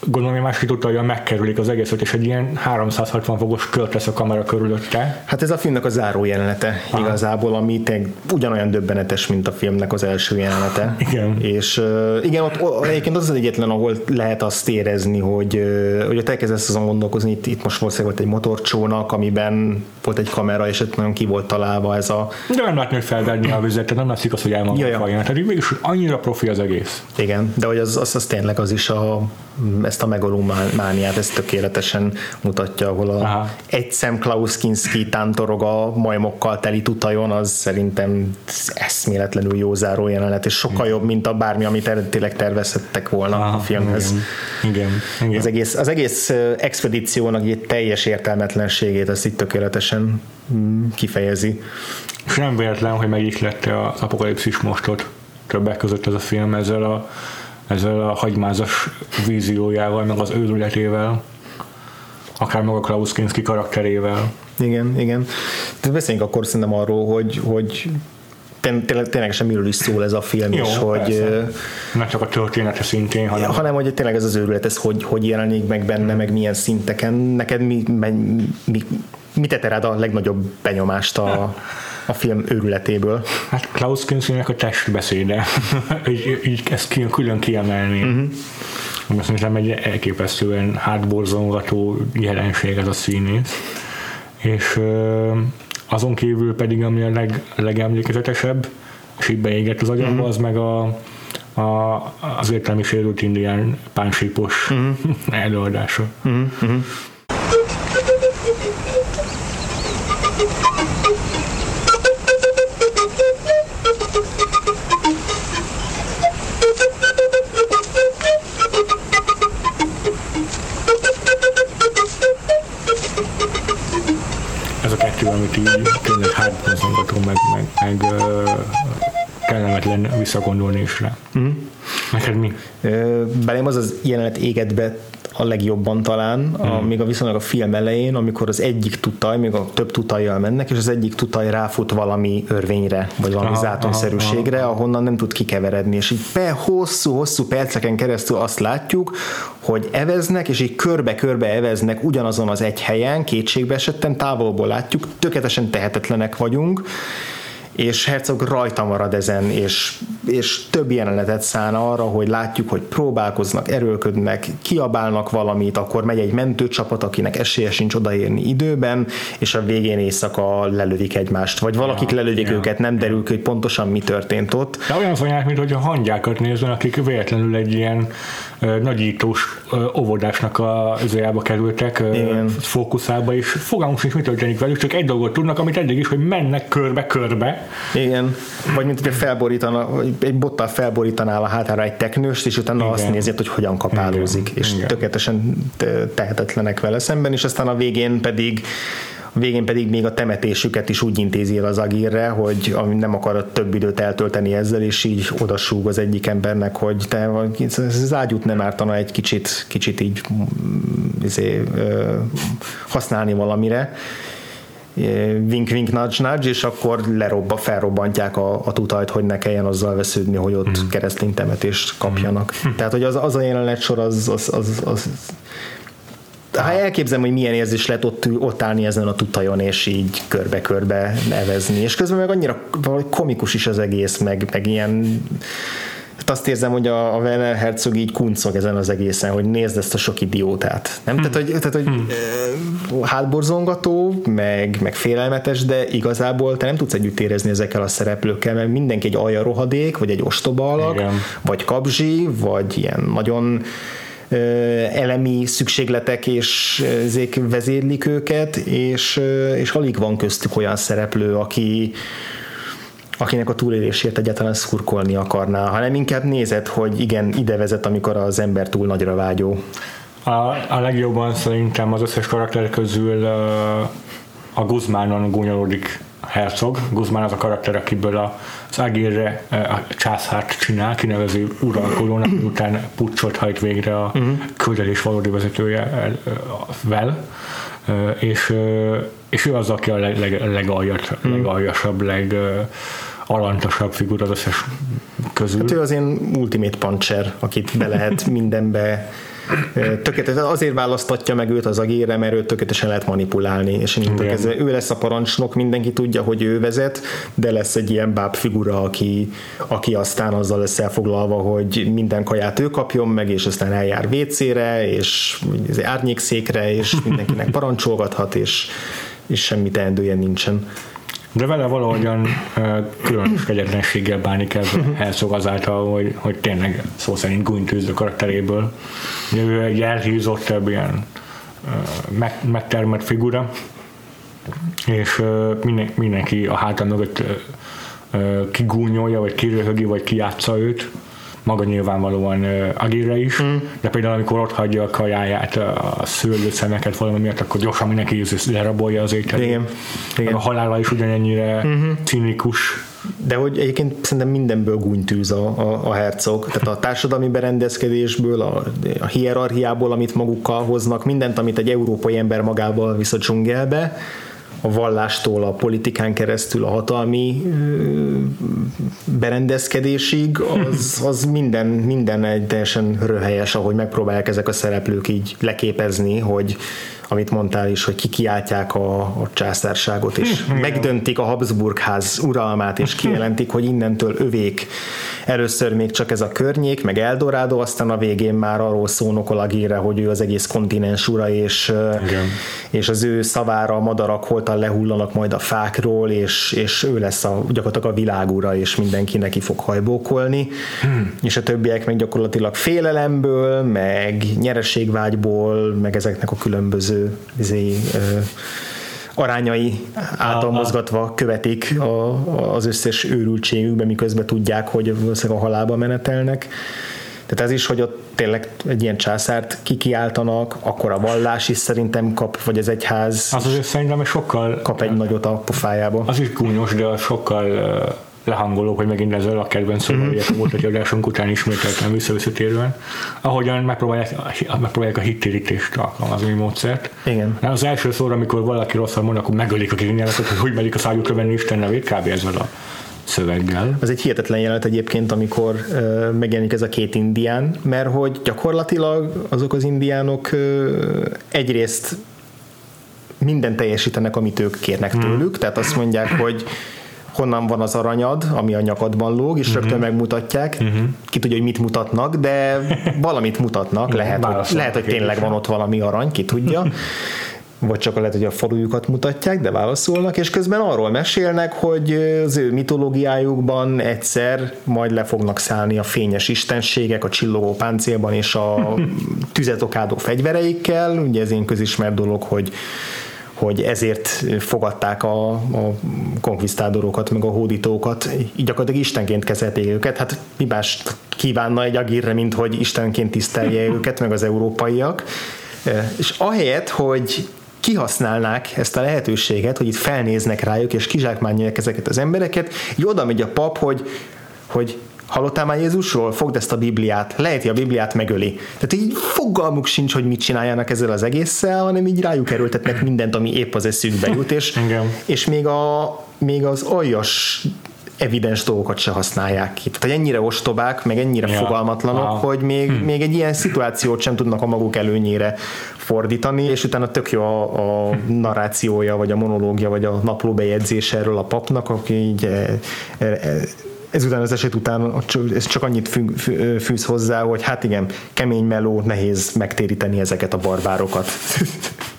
gondolom, hogy másik utalja megkerülik az egészet, és egy ilyen 360 fokos kört lesz a kamera körülötte. Hát ez a filmnek a záró jelenete Aha. igazából, ami ugyanolyan döbbenetes, mint a filmnek az első jelenete. (laughs) Igen. És uh, igen, ott egyébként az az egyetlen, ahol lehet azt érezni, hogy, uh, hogy ott elkezdesz azon gondolkozni, itt, itt most valószínűleg volt egy motorcsónak, amiben volt egy kamera, és ott nagyon ki volt találva ez a... De nem látni, hogy felverni a vizet, nem látszik az, hogy elmondja ja, ja. a Tehát mégis annyira profi az egész. Igen, de hogy az, az, az tényleg az is a ezt a megalomániát, ezt tökéletesen mutatja, ahol a Aha. egy szem Klaus Kinski tántorog a majmokkal teli tutajon, az szerintem eszméletlenül jó záró jelenet, és sokkal jobb, mint a bármi, amit eredetileg tervezhettek volna Aha, a filmhez. Igen, igen, igen. Az, egész, az egész expedíciónak egy teljes értelmetlenségét ezt itt tökéletesen mm, kifejezi. És nem véletlen, hogy meg is lett az apokalipszis mostot többek között ez a film ezzel a ezzel a hagymázas víziójával, meg az őrületével, akár maga Klaus Kinski karakterével. Igen, igen. De beszéljünk akkor szerintem arról, hogy, hogy tényleg, tényleg miről is szól ez a film, Jó, és hogy... Nem csak a története szintén, hanem... hanem hogy tényleg ez az őrület, ez hogy, hogy jelenik meg benne, meg milyen szinteken. Neked mi, mi, mi, mi tette rád a legnagyobb benyomást a, (laughs) a film őrületéből. Hát Klaus Kinskinek a testbeszéde, (laughs) így, így ezt külön kiemelni. Uh-huh. Azt hiszem egy elképesztően hátborzongató jelenség ez a színész. És azon kívül pedig, ami a leg, legemlékezetesebb, és így beégett az agyamba, uh-huh. az meg a, a, az értelmi sérült indián pánsípos uh-huh. (laughs) előadása. Uh-huh. Uh-huh. Visszagondolni is rá. Mm. Neked mi? Belém az az jelenet éget be a legjobban talán, mm. a, még a viszonylag a film elején, amikor az egyik tutaj, még a több tutajjal mennek, és az egyik tutaj ráfut valami örvényre, vagy valami aha, zátonszerűségre, aha, aha. ahonnan nem tud kikeveredni, és így be hosszú-hosszú perceken keresztül azt látjuk, hogy eveznek, és így körbe-körbe eveznek ugyanazon az egy helyen, kétségbe esetten, távolból látjuk, tökéletesen tehetetlenek vagyunk, és Herzog rajta marad ezen, és, és több jelenetet szán arra, hogy látjuk, hogy próbálkoznak, erőlködnek, kiabálnak valamit, akkor megy egy mentőcsapat, akinek esélye sincs odaérni időben, és a végén éjszaka lelövik egymást, vagy valakik ja, lelövik ja, őket, nem derül ki, hogy pontosan mi történt ott. De olyan fanyák, mint hogy a hangyákat nézzen, akik véletlenül egy ilyen nagyítós óvodásnak a zójába kerültek, Igen. fókuszába, és fogalmunk sincs, mi történik velük, csak egy dolgot tudnak, amit eddig is, hogy mennek körbe-körbe. Igen, vagy mint hogy felborítana, egy bottal felborítanál a hátára egy teknőst, és utána Igen. azt nézed, hogy hogyan kapálózik, Igen. és Igen. tökéletesen tehetetlenek vele szemben, és aztán a végén pedig a végén pedig még a temetésüket is úgy intézi el az agírre, hogy nem akar több időt eltölteni ezzel, és így odasúg az egyik embernek, hogy te az ágyút nem ártana egy kicsit, kicsit így izé, használni valamire wink wink nudge nudge, és akkor lerobba, felrobbantják a, a tutajt, hogy ne kelljen azzal vesződni, hogy ott mm. keresztény temetést kapjanak. Mm. Tehát, hogy az, az a jelenet sor az, az, az, az ha elképzelem, hogy milyen érzés lett ott, ott állni ezen a tutajon, és így körbe-körbe nevezni, és közben meg annyira komikus is az egész, meg, meg ilyen hát azt érzem, hogy a, a Werner Herzog így kuncog ezen az egészen, hogy nézd ezt a sok idiótát. Nem? Hmm. Tehát, hogy, tehát, hogy hmm. hátborzongató, meg, meg félelmetes, de igazából te nem tudsz együtt érezni ezekkel a szereplőkkel, mert mindenki egy alja rohadék, vagy egy ostoba alak, Igen. vagy kabzsi, vagy ilyen nagyon elemi szükségletek és ezek vezérlik őket, és, és alig van köztük olyan szereplő, aki, akinek a túlélésért egyáltalán szurkolni akarná, hanem inkább nézed, hogy igen, ide vezet, amikor az ember túl nagyra vágyó. A, a legjobban szerintem az összes karakter közül a Guzmánon gúnyolódik Herzog. Guzmán az a karakter, akiből a, az Agirre a császárt csinál, kinevező uralkodónak, után pucsot hajt végre a uh-huh. küldetés valódi vezetője vel, és, és ő az, aki a leg, leg, legaljat, uh-huh. legaljasabb, leg alantasabb figura az összes közül. Hát ő az én ultimate puncher, akit be lehet (laughs) mindenbe tökéletes, azért választatja meg őt az agére, mert őt tökéletesen lehet manipulálni, és kezdve ő lesz a parancsnok, mindenki tudja, hogy ő vezet, de lesz egy ilyen báb figura, aki, aki aztán azzal lesz elfoglalva, hogy minden kaját ő kapjon meg, és aztán eljár WC-re, és árnyékszékre, és mindenkinek (laughs) parancsolgathat, és, és semmi teendője nincsen. De vele valahogyan különös kegyetlenséggel bánik ez Herzog azáltal, hogy, hogy tényleg szó szerint gúnytűz a karakteréből. Ugye ő egy elhízottabb ilyen meg, megtermett figura, és minden, mindenki a háta mögött kigúnyolja, vagy kiröhögi, vagy kijátsza őt maga nyilvánvalóan Agirre is, mm. de például amikor ott hagyja a kajáját, a szőlő szemeket valami miatt, akkor gyorsan mindenki lerabolja az ételt. Igen. Igen. A halála is ugyanennyire mm-hmm. cinikus. De hogy egyébként szerintem mindenből gúnytűz a, a, a hercog. Tehát a társadalmi berendezkedésből, a, a hierarchiából, amit magukkal hoznak, mindent, amit egy európai ember magával visz a dzsungelbe, a vallástól a politikán keresztül a hatalmi berendezkedésig, az, (laughs) az minden, minden egy teljesen röhelyes, ahogy megpróbálják ezek a szereplők így leképezni, hogy amit mondtál is, hogy kikiáltják a, a császárságot, és hm, megdöntik a Habsburg ház uralmát, és (laughs) kijelentik, hogy innentől övék. Először még csak ez a környék, meg Eldorado, aztán a végén már arról szónokol a gére, hogy ő az egész kontinens ura, és, és az ő szavára a madarak holtan lehullanak majd a fákról, és, és ő lesz a, gyakorlatilag a világúra, és mindenki neki fog hajbókolni, hmm. és a többiek meg gyakorlatilag félelemből, meg nyereségvágyból, meg ezeknek a különböző izé, arányai által mozgatva követik a, az összes őrültségükbe, miközben tudják, hogy valószínűleg a halálba menetelnek. Tehát ez is, hogy ott tényleg egy ilyen császárt kikiáltanak, akkor a vallás is szerintem kap, vagy az egyház az azért szerintem sokkal kap egy nagyot a pofájába. Az is gúnyos, de sokkal lehangoló, hogy megint ezzel a kedvenc szóval, mm-hmm. volt egy adásunk után ismételten vissza-visszatérően, ahogyan megpróbálják, megpróbálják a hittérítést alkalmazni módszert. Igen. De az első szóra, amikor valaki rosszul mond, akkor megölik a kirinyálatot, hogy hogy merik a szájukra venni Isten nevét, kb. ezzel a szöveggel. Ez egy hihetetlen jelenet egyébként, amikor uh, megjelenik ez a két indián, mert hogy gyakorlatilag azok az indiánok uh, egyrészt minden teljesítenek, amit ők kérnek mhm. tőlük, mm. tehát azt mondják, hogy honnan van az aranyad, ami a nyakadban lóg, és uh-huh. rögtön megmutatják. Uh-huh. Ki tudja, hogy mit mutatnak, de valamit mutatnak, lehet, hogy, lehet, hogy tényleg van ott valami arany, ki tudja. vagy csak lehet, hogy a falujukat mutatják, de válaszolnak, és közben arról mesélnek, hogy az ő mitológiájukban egyszer majd le fognak szállni a fényes istenségek a csillogó páncélban és a (laughs) tüzet okádó fegyvereikkel. Ugye ez én közismert dolog, hogy hogy ezért fogadták a, a konkvisztádorokat, meg a hódítókat, így gyakorlatilag istenként kezelték őket. Hát mi más kívánna egy agírre, mint hogy istenként tisztelje (laughs) őket, meg az európaiak. És ahelyett, hogy kihasználnák ezt a lehetőséget, hogy itt felnéznek rájuk, és kizsákmányolják ezeket az embereket, így oda megy a pap, hogy, hogy hallottál már Jézusról? Fogd ezt a Bibliát, lejti a Bibliát, megöli. Tehát így fogalmuk sincs, hogy mit csináljanak ezzel az egésszel, hanem így rájuk erőltetnek mindent, ami épp az eszükbe jut, és, (laughs) és még, a, még az aljas evidens dolgokat se használják ki. Tehát ennyire ostobák, meg ennyire ja. fogalmatlanok, wow. hogy még, hmm. még egy ilyen szituációt sem tudnak a maguk előnyére fordítani, és utána tök jó a, a narrációja, vagy a monológia, vagy a naplóbejegyzés erről a papnak, aki így e, e, e, ezután az eset után ez csak annyit fűz hozzá, hogy hát igen, kemény meló, nehéz megtéríteni ezeket a barbárokat. (laughs)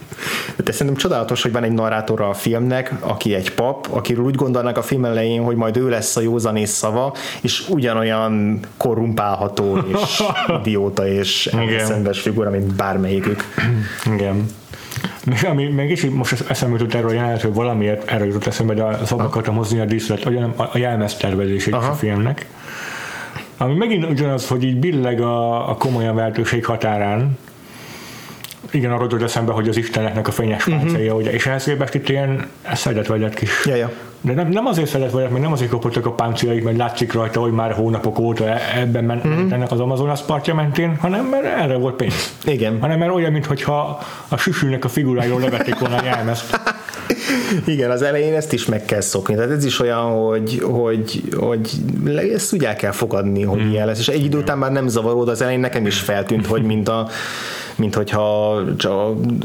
De szerintem csodálatos, hogy van egy narrátora a filmnek, aki egy pap, akiről úgy gondolnak a film elején, hogy majd ő lesz a józanész szava, és ugyanolyan korrumpálható és (laughs) idióta és szenves figura, mint bármelyikük. Igen. És ami még is most eszembe jutott erről a jelenetről, valamiért erről jutott eszembe, de az akartam hozni a díszlet, a, a jelmez tervezését a filmnek. Ami megint ugyanaz, hogy így billeg a, a komolyan vehetőség határán, igen, arról jut eszembe, hogy az Isteneknek a fényes páncélja, uh-huh. ugye, és ehhez képest itt ilyen szedett kis ja, ja. De nem, nem azért szedett vagyok, meg nem azért kopottak a páncéljaik, mert látszik rajta, hogy már hónapok óta e- ebben mennek uh-huh. az Amazonas partja mentén, hanem mert erre volt pénz. Igen. Hanem mert olyan, mintha a süsülnek a figurájáról levették volna a jelmezt. Igen, az elején ezt is meg kell szokni. Tehát ez is olyan, hogy, hogy, hogy ezt tudják kell fogadni, hogy mm. ilyen lesz. És egy idő után már nem zavarod, az elején nekem is feltűnt, hogy mint a mint hogyha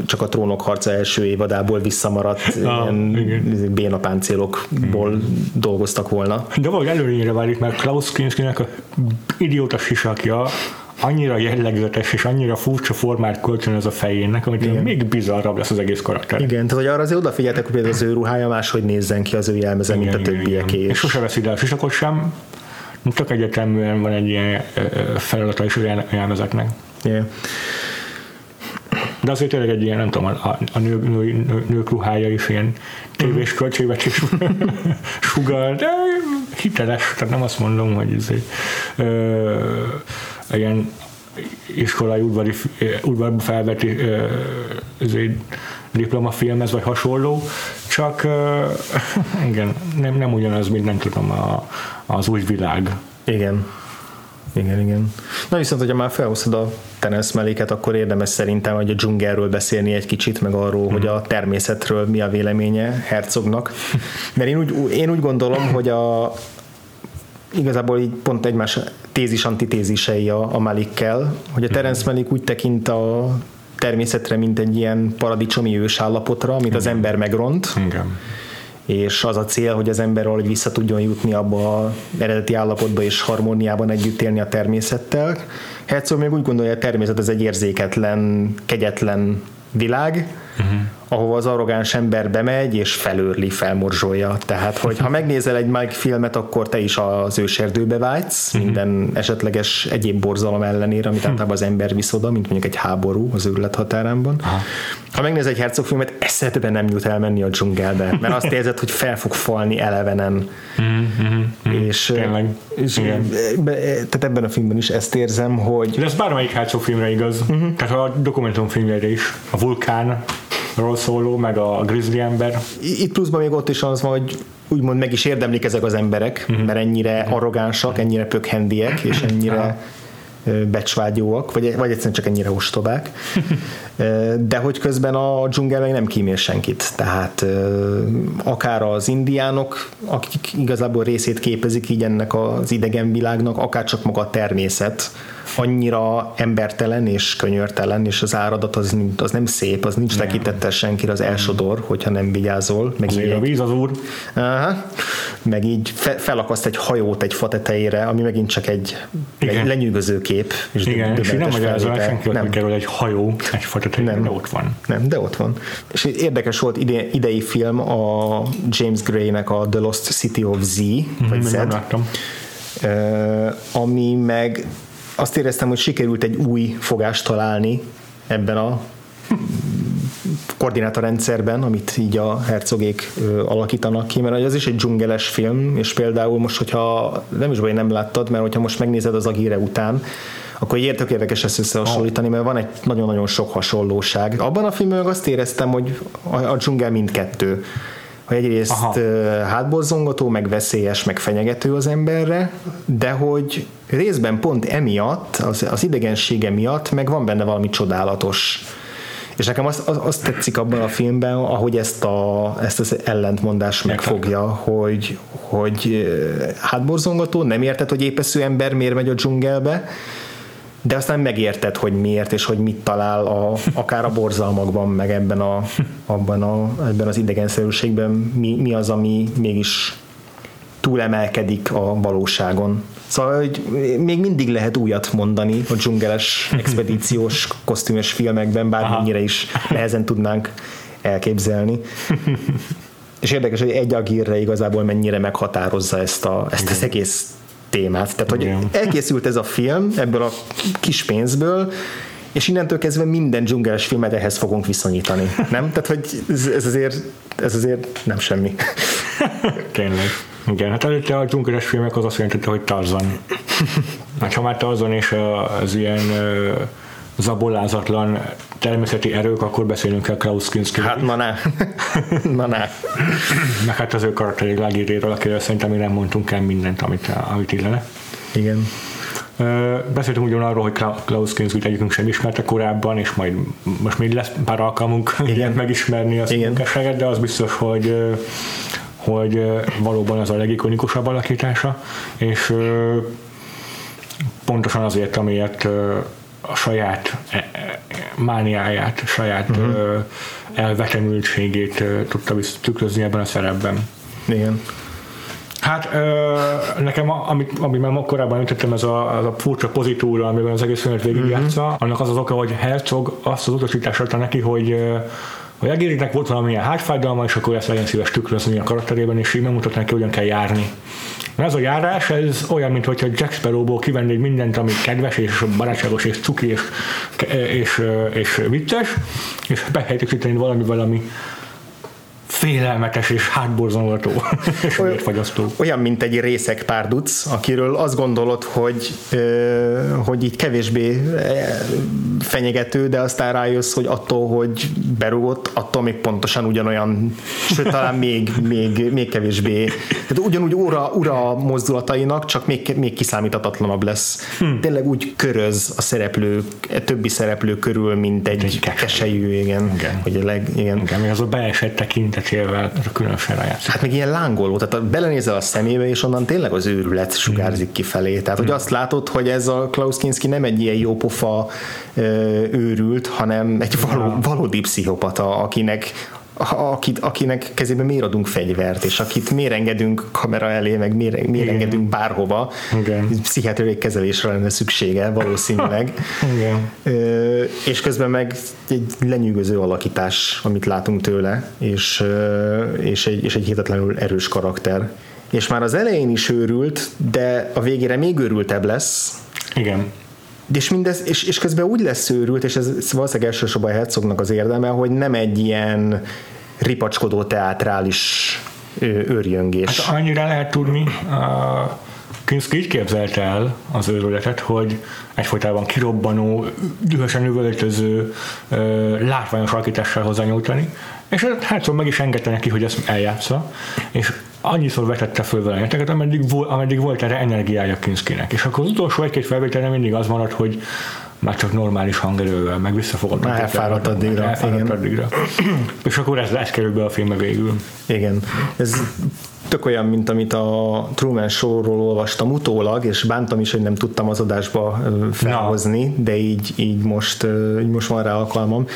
csak a trónok harca első évadából visszamaradt ah, ilyen béna páncélokból mm. dolgoztak volna. De valahogy előnyére válik, mert Klaus Kinskinek a idióta sisakja annyira jellegzetes és annyira furcsa formát kölcsönöz a fejének, amit Igen. még bizarrabb lesz az egész karakter. Igen, tehát hogy arra azért odafigyeltek, hogy például az ő ruhája máshogy nézzen ki az ő jelmeze, mint a többieké. És sose veszi ide a sisakot sem, csak egyeteműen van egy ilyen feladata is a jel- jelmezeknek. Yeah. De azért tényleg egy ilyen, nem tudom, a, a nő, nő, nő, nők ruhája is ilyen tévés költségvetés (laughs) sugal, de hiteles, tehát nem azt mondom, hogy ez egy ö, ilyen iskolai udvari, udvarba felveti ö, ez egy diplomafilmez, vagy hasonló, csak (laughs) igen, nem, nem ugyanaz, mint nem tudom, a, az új világ. Igen. Igen, igen. Na viszont, hogyha már felhoztad a Terence melléket, akkor érdemes szerintem, hogy a dzsungelről beszélni egy kicsit, meg arról, mm. hogy a természetről mi a véleménye Herzognak. Mert én úgy, én úgy gondolom, hogy a, igazából így pont egymás tézis-antitézisei a, a Malikkel, hogy a Terence Malik úgy tekint a természetre, mint egy ilyen paradicsomi ősállapotra, amit az ember megront, Igen. És az a cél, hogy az ember valahogy vissza tudjon jutni abba a eredeti állapotba és harmóniában együtt élni a természettel. Herzog még úgy gondolja, a természet az egy érzéketlen, kegyetlen világ, uh-huh. Ahova az arrogáns ember bemegy és felőrli, felmorzsolja. Tehát, hogy ha megnézel egy Mike filmet, akkor te is az őserdőbe vágysz, uh-huh. minden esetleges egyéb borzalom ellenére, amit általában az ember visz oda, mint mondjuk egy háború az őrület határában. Aha. Ha megnézel egy Herzog filmet, eszetben nem jut elmenni a dzsungelbe, mert azt érzed, hogy fel fog falni elevenen. Mm-hmm. És, és tehát ebben a filmben is ezt érzem, hogy De ez bármelyik Herzog filmre igaz. Tehát a dokumentumfilmjére is. A vulkánról szóló, meg a grizzly ember. itt pluszban még ott is az van, hogy úgymond meg is érdemlik ezek az emberek, uh-huh. mert ennyire arrogánsak, ennyire pökhendiek, és ennyire becsvágyóak, vagy, vagy egyszerűen csak ennyire ostobák. (laughs) De hogy közben a dzsungel meg nem kímél senkit. Tehát akár az indiánok, akik igazából részét képezik így ennek az idegen világnak, akár csak maga a természet, annyira embertelen és könyörtelen, és az áradat az, az nem szép, az nincs tekintettel senkire, az elsodor, hogyha nem vigyázol. Meg így a víz az úr. Aha. Meg így fe, felakaszt egy hajót egy fa tetejére, ami megint csak egy, egy lenyűgöző kép. És Igen, és nem felvétel. senki, nem, kerül egy hajó, egy fatatejére, Nem. de ott van. nem, de ott van. És érdekes volt ide, idei film a James Gray-nek a The Lost City of Z, vagy Z, Még nem láttam. Ö, ami meg azt éreztem, hogy sikerült egy új fogást találni ebben a koordinátorrendszerben, amit így a hercogék ö, alakítanak ki, mert az is egy dzsungeles film, és például most, hogyha nem is baj, nem láttad, mert hogyha most megnézed az Agire után, akkor így tök érdekes ezt összehasonlítani, mert van egy nagyon-nagyon sok hasonlóság. Abban a filmben azt éreztem, hogy a, a dzsungel mindkettő hogy egyrészt Aha. hátborzongató, meg veszélyes, meg fenyegető az emberre, de hogy részben pont emiatt, az, az idegensége miatt, meg van benne valami csodálatos. És nekem azt, az, azt tetszik abban a filmben, ahogy ezt, a, ezt az ellentmondást megfogja, hogy, hogy hátborzongató, nem érted, hogy épeszű ember miért megy a dzsungelbe, de aztán megérted, hogy miért, és hogy mit talál a, akár a borzalmakban, meg ebben, a, abban a, ebben az idegenszerűségben, mi, mi az, ami mégis túlemelkedik a valóságon. Szóval, hogy még mindig lehet újat mondani a dzsungeles expedíciós kosztümös filmekben, bármennyire is nehezen tudnánk elképzelni. És érdekes, hogy egy agírre igazából mennyire meghatározza ezt, a, ezt az egész témát. Tehát, hogy Igen. elkészült ez a film ebből a kis pénzből, és innentől kezdve minden dzsungeles filmet ehhez fogunk viszonyítani. Nem? Tehát, hogy ez, ez, azért, ez azért nem semmi. (laughs) Tényleg. Igen, hát előtte a dzsungeles filmek az azt jelentette, hogy Tarzan. (laughs) Hát ha már Tarzan és az ilyen zabolázatlan természeti erők, akkor beszélünk kell Klaus Kinski. Hát, na ne. (laughs) na ne. Meg hát az ő karakterig Lagéréről, akiről szerintem még nem mondtunk el mindent, amit, amit illene. Igen. Beszéltünk ugyanarról, hogy Kla- Klaus Kinski egyikünk sem ismerte korábban, és majd most még lesz pár alkalmunk Igen. megismerni az Igen. munkásságát, de az biztos, hogy hogy valóban az a legikonikusabb alakítása, és pontosan azért, amiért a saját e- e- mániáját, saját uh-huh. elvetemültségét tudta tükrözni ebben a szerepben. Igen. Hát ö, nekem, a, amit, amit már korábban említettem, ez a, az a furcsa pozitúra, amiben az egész filmet végigjátsza, mm-hmm. annak az az oka, hogy Herzog azt az utasítást adta neki, hogy hogy Egérinek volt valamilyen hágyfájdalma, és akkor ezt legyen szíves tükrözni a karakterében, és így megmutat neki, hogyan kell járni. Ez a járás, ez olyan, mintha Jack Sparrowból kivennéd mindent, ami kedves, és barátságos, és cuki, és, és, és vicces, és behelyettesíteni valami valami félelmetes és hátborzongató és vérfagyasztó. Olyan, mint egy részek párduc, akiről azt gondolod, hogy, hogy így kevésbé fenyegető, de aztán rájössz, hogy attól, hogy berúgott, attól még pontosan ugyanolyan, sőt talán még, még, még kevésbé. Tehát ugyanúgy ura, ura mozdulatainak, csak még, még kiszámítatatlanabb lesz. Hmm. Tényleg úgy köröz a szereplő, a többi szereplő körül, mint egy, egy keselyű, igen. igen. Hogy a leg, igen. igen, még az a beesett tekintet egyesével különösen rájátszik. Hát meg ilyen lángoló, tehát belenézel a szemébe, és onnan tényleg az őrület sugárzik kifelé. Tehát, hogy mm. azt látod, hogy ez a Klaus Kinski nem egy ilyen jópofa őrült, hanem egy való, valódi pszichopata, akinek akit, akinek kezében miért adunk fegyvert, és akit miért engedünk kamera elé, meg miért, miért engedünk bárhova. Igen. Pszichiátriai kezelésre lenne szüksége valószínűleg. (laughs) Igen. Ö, és közben meg egy lenyűgöző alakítás, amit látunk tőle, és, és, egy, és egy hihetetlenül erős karakter. És már az elején is őrült, de a végére még őrültebb lesz. Igen. És, mindez, és, és közben úgy lesz őrült, és ez valószínűleg elsősorban a Herzognak az érdeme, hogy nem egy ilyen ripacskodó teátrális őrjöngés. Hát annyira lehet tudni, uh, Kinski így képzelte el az őrületet, hogy egyfolytában kirobbanó, dühösen üvöltöző, uh, látványos alakítással hozzányújtani, és Herzog meg is engedte neki, hogy ezt eljátsza, és annyiszor vetette föl vele jeteket, ameddig, vol, ameddig volt erre energiája Kinskinek. És akkor az utolsó egy-két felvételre mindig az maradt, hogy már csak normális hangerővel, meg visszafogott. Már elfáradt addigra. Elfáradt addigra. és akkor ez, ez kerül be a filmbe végül. Igen. Ez tök olyan, mint amit a Truman Show-ról olvastam utólag, és bántam is, hogy nem tudtam az adásba felhozni, Na. de így, így, most, így most van rá alkalmam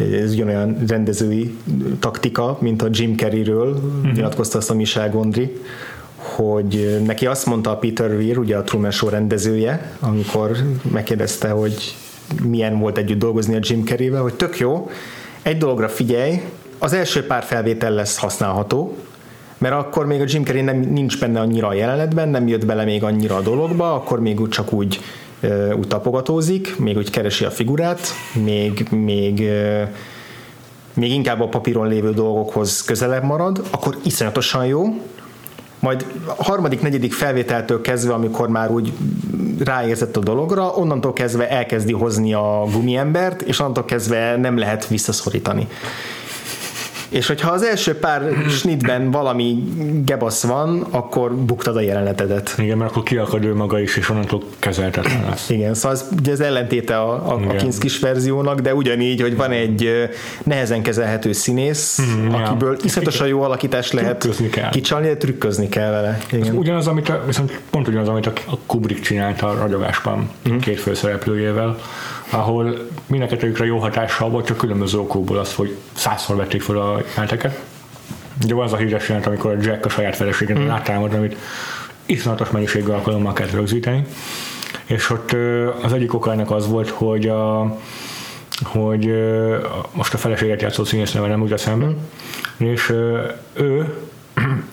ez ugyanolyan rendezői taktika, mint a Jim Carrey-ről, uh-huh. nyilatkozta azt a Michel Gondry, hogy neki azt mondta a Peter Weir, ugye a Truman Show rendezője, amikor megkérdezte, hogy milyen volt együtt dolgozni a Jim Carrey-vel, hogy tök jó, egy dologra figyelj, az első pár felvétel lesz használható, mert akkor még a Jim Carrey nem, nincs benne annyira a jelenetben, nem jött bele még annyira a dologba, akkor még úgy csak úgy úgy tapogatózik, még úgy keresi a figurát, még, még, még inkább a papíron lévő dolgokhoz közelebb marad, akkor iszonyatosan jó, majd a harmadik, negyedik felvételtől kezdve, amikor már úgy ráérzett a dologra, onnantól kezdve elkezdi hozni a gumiembert, és onnantól kezdve nem lehet visszaszorítani. És hogyha az első pár snitben valami gebasz van, akkor buktad a jelenetedet. Igen, mert akkor kiakad ő maga is, és onnantól kezeltetlen lesz. Igen, szóval ez, ugye ez ellentéte a, a, a Kinskis verziónak, de ugyanígy, hogy van egy nehezen kezelhető színész, mm, akiből ja. iszonyatosan jó alakítást lehet kicsalni, de trükközni kell vele. Igen. ugyanaz, amit a, viszont pont ugyanaz, amit a Kubrick csinált a ragyogásban mm. két főszereplőjével, ahol mindenkettőjükre jó hatással volt, csak különböző okokból az, hogy százszor vették fel a jelenteket. Ugye van az a híres jelent, amikor a Jack a saját feleségét mm. rátámad, amit iszonyatos mennyiségű alkalommal kell rögzíteni. És ott az egyik oka ennek az volt, hogy a, hogy most a feleséget játszó színész neve nem úgy eszembe, mm. és ő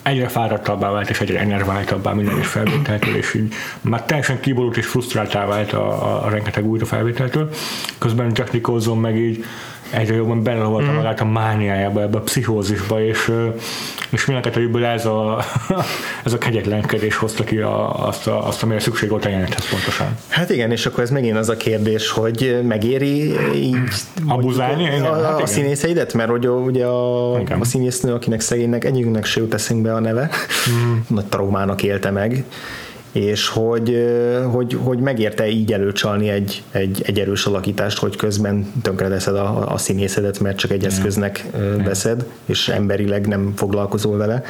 egyre fáradtabbá vált, és egyre enerváltabbá minden is felvételtől, és így már teljesen kiborult és frusztráltá vált a, a, a rengeteg újra felvételtől. Közben Jack Nicholson meg így egyre jobban beleolvadta mm. magát a mániájába, ebbe a pszichózisba, és, és mindenkettőjükből ez a, (laughs) ez a kegyetlenkedés hozta ki a, azt, a, azt, amire szükség volt a jelenethez pontosan. Hát igen, és akkor ez megint az a kérdés, hogy megéri így abuzálni igen, a, hát igen. a színészeidet, mert hogy ugye a, a színésznő, akinek szegénynek egyikünknek se jut eszünkbe a neve, mm. (laughs) nagy traumának élte meg, és hogy, hogy, hogy megérte így előcsalni egy, egy, egy erős alakítást, hogy közben tönkreteszed a, a színészedet, mert csak egy eszköznek veszed, és emberileg nem foglalkozol vele.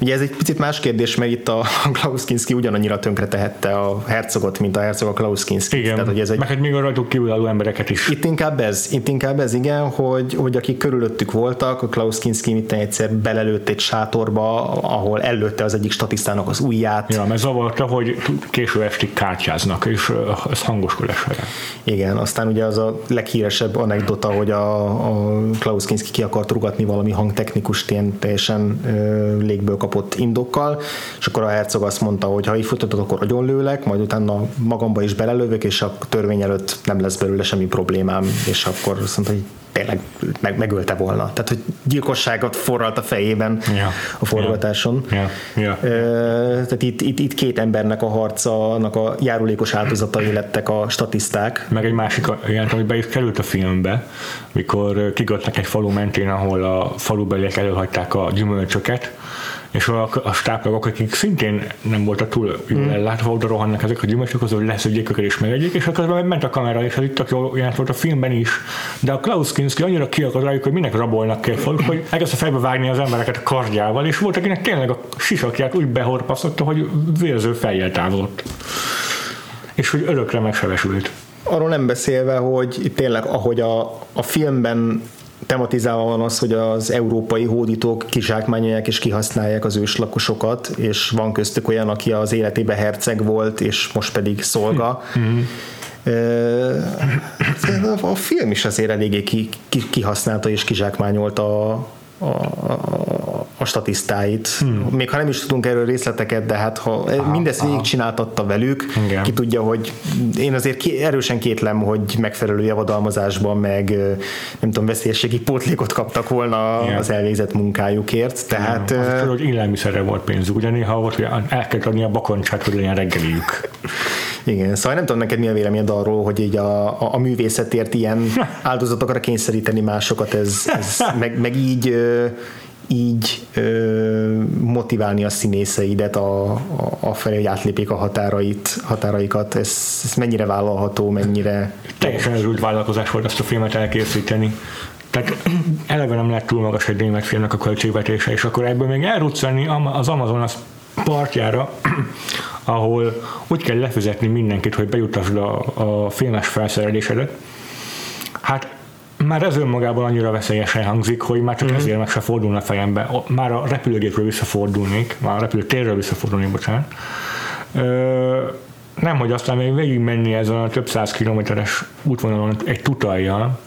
Ugye ez egy picit más kérdés, mert itt a (laughs) Klaus Kinski ugyanannyira tönkre tehette a hercogot, mint a hercog a Klaus Kinski. Igen, Tehát, hogy ez egy... meg hát még a rajtuk kívülálló embereket is. Itt inkább ez, itt inkább ez igen, hogy, hogy akik körülöttük voltak, a Klaus Kinski mit egyszer belelőtt egy sátorba, ahol előtte az egyik statisztának az ujját. Ja, mert zavarta, hogy késő estig kártyáznak, és ez hangoskodás vele. Igen, aztán ugye az a leghíresebb anekdota, hogy a, a Klaus Kinski ki akart rugatni valami hangtechnikust ilyen teljesen ö, légből kapott indokkal, és akkor a hercog azt mondta, hogy ha így futotod, akkor agyonlőlek, majd utána magamba is belelövök, és a törvény előtt nem lesz belőle semmi problémám, és akkor azt mondta, hogy tényleg meg, megölte volna. Tehát, hogy gyilkosságot forralt a fejében ja. a forgatáson. Ja. Ja. Ja. Tehát itt, itt, itt két embernek a harca, annak a járulékos áldozatai lettek a statiszták. Meg egy másik jelent, ami be is került a filmbe, mikor kigottak egy falu mentén, ahol a falubeliek előhagyták a gyümölcsöket, és a, a stáblagok, akik szintén nem voltak túl jól mm. ellátva, oda rohannak ezek a gyümölcsök, az, hogy leszedjék őket és megegyék, és akkor ment a kamera, és ez itt jó jelent volt a filmben is. De a Klaus Kinski annyira kiakad rájuk, hogy minek rabolnak ki falut, hogy elkezdte fejbe vágni az embereket a kardjával, és volt, akinek tényleg a sisakját úgy behorpasztotta, hogy vérző fejjel távolott. És hogy örökre megsebesült. Arról nem beszélve, hogy tényleg ahogy a, a filmben tematizálva van az, hogy az európai hódítók kizsákmányolják és kihasználják az őslakosokat, és van köztük olyan, aki az életében herceg volt, és most pedig szolga. Mm-hmm. A film is azért eléggé kihasználta és kizsákmányolta a, a, a statisztáit. Hmm. Még ha nem is tudunk erről részleteket, de hát ha aha, mindezt végigcsináltatta velük, Igen. ki tudja, hogy én azért ki, erősen kétlem, hogy megfelelő javadalmazásban, meg nem tudom, veszélyességi pótlékot kaptak volna Igen. az elvégzett munkájukért. Tehát, Igen. Az, hogy élelmiszerre volt pénzük, ugye néha volt, hogy el kell adni a bakoncsát, hogy legyen reggeliük. Igen, szóval nem tudom neked mi a véleményed arról, hogy így a, a, a művészetért ilyen (laughs) áldozatokra kényszeríteni másokat, ez, ez meg, meg így így ö, motiválni a színészeidet a, a, a felé, hogy átlépjék a határait, határaikat. Ez, ez mennyire vállalható, mennyire... Teljesen örült vállalkozás volt azt a filmet elkészíteni. Tehát eleve nem lett túl magas egy német filmnek a költségvetése, és akkor ebből még elruccanni az Amazon az partjára, ahol úgy kell lefizetni mindenkit, hogy bejutasd a, a filmes felszerelésedet. Hát már ez önmagában annyira veszélyesen hangzik, hogy már csak mm-hmm. ezért meg se fordulna fejembe. Már a repülőgépről visszafordulnék, már a repülőtérről visszafordulnék, bocsánat. Ö, nem, hogy aztán még végig menni ezen a több száz kilométeres útvonalon egy tutaljal,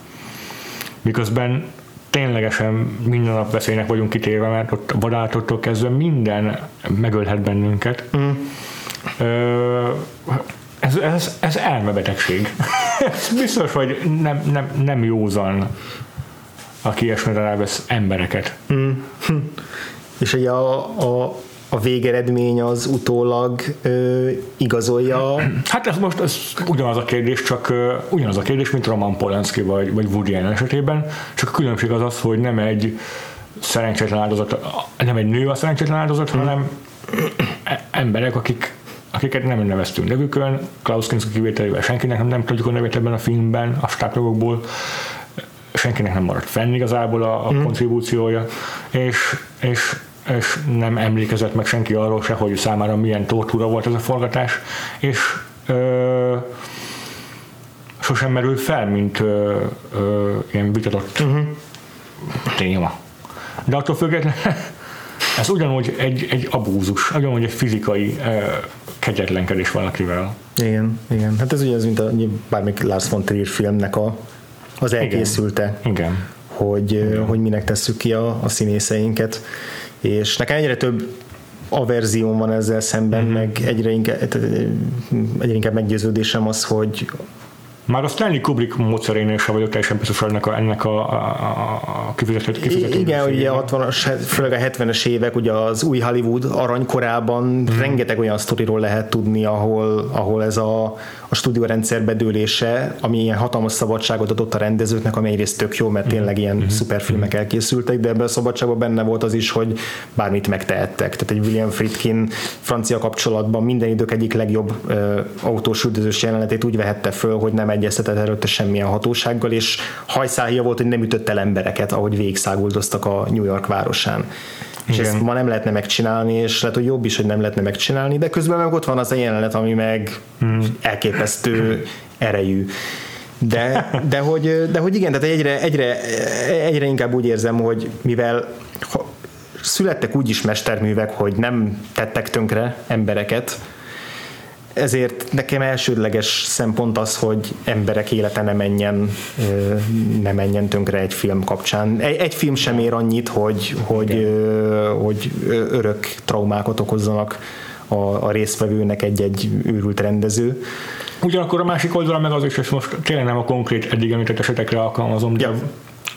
miközben ténylegesen minden nap veszélynek vagyunk kitéve, mert ott a vadállatottól kezdve minden megölhet bennünket. Mm. Ö, ez, ez, ez elmebetegség. ez biztos, hogy nem, nem, nem józan, aki ilyesmire rávesz embereket. Mm. És ugye a, a, a végeredmény az utólag ö, igazolja? Hát ez most ez ugyanaz a kérdés, csak ö, ugyanaz a kérdés, mint Roman Polanski vagy, vagy Woody Allen esetében, csak a különbség az az, hogy nem egy szerencsétlen áldozat, nem egy nő a szerencsétlen áldozat, hmm. hanem e- emberek, akik akiket nem neveztünk nevükön, Klaus Kinski kivételével senkinek nem, nem tudjuk a nevét ebben a filmben, a stáblagokból, senkinek nem maradt fenn igazából a, a mm. kontribúciója, és, és, és nem emlékezett meg senki arról se, hogy számára milyen tortúra volt ez a forgatás, és ö, sosem merül fel, mint ö, ö, ilyen vitatott uh-huh. téma. De attól függetlenül (laughs) ez ugyanúgy egy, egy abúzus, ugyanúgy egy fizikai uh, kegyetlenkedés valakivel. Igen, igen. Hát ez ugye az, mint a bármik Lars von Trier filmnek a, az elkészülte. Igen. igen. Hogy, igen. hogy minek tesszük ki a, a színészeinket. És nekem egyre több averzióm van ezzel szemben, mm-hmm. meg egyre inkább, egyre inkább meggyőződésem az, hogy Már a Stanley Kubrick módszerénél sem vagyok teljesen biztos ennek a, ennek a, a, a kifizetett, kifizetett Igen, ugye a 60-as, főleg a 70-es évek, ugye az új Hollywood aranykorában mm. rengeteg olyan sztoriról lehet tudni, ahol, ahol ez a, a stúdiórendszer bedőlése, ami ilyen hatalmas szabadságot adott a rendezőknek, ami egyrészt tök jó, mert tényleg ilyen mm-hmm. szuperfilmek elkészültek, de ebben a szabadságban benne volt az is, hogy bármit megtehettek. Tehát egy William Friedkin francia kapcsolatban minden idők egyik legjobb ö, autós üldözős jelenetét úgy vehette föl, hogy nem egyeztetett előtte semmilyen hatósággal, és hajszálhia volt, hogy nem ütött el embereket, ahogy végigszáguldoztak a New York városán. És Igen. ezt ma nem lehetne megcsinálni, és lehet, hogy jobb is, hogy nem lehetne megcsinálni, de közben meg ott van az a jelenet, ami meg mm. elképesztő (laughs) erejű. De, de, hogy, de hogy igen, tehát egyre, egyre, egyre inkább úgy érzem, hogy mivel születtek úgy is mesterművek, hogy nem tettek tönkre embereket, ezért nekem elsődleges szempont az, hogy emberek élete ne menjen, ne menjen tönkre egy film kapcsán. Egy, egy film sem ér annyit, hogy, hogy, hogy örök traumákat okozzanak a, a résztvevőnek egy-egy őrült rendező. Ugyanakkor a másik oldalon meg az is, és most tényleg nem a konkrét eddig említett esetekre alkalmazom, de ja.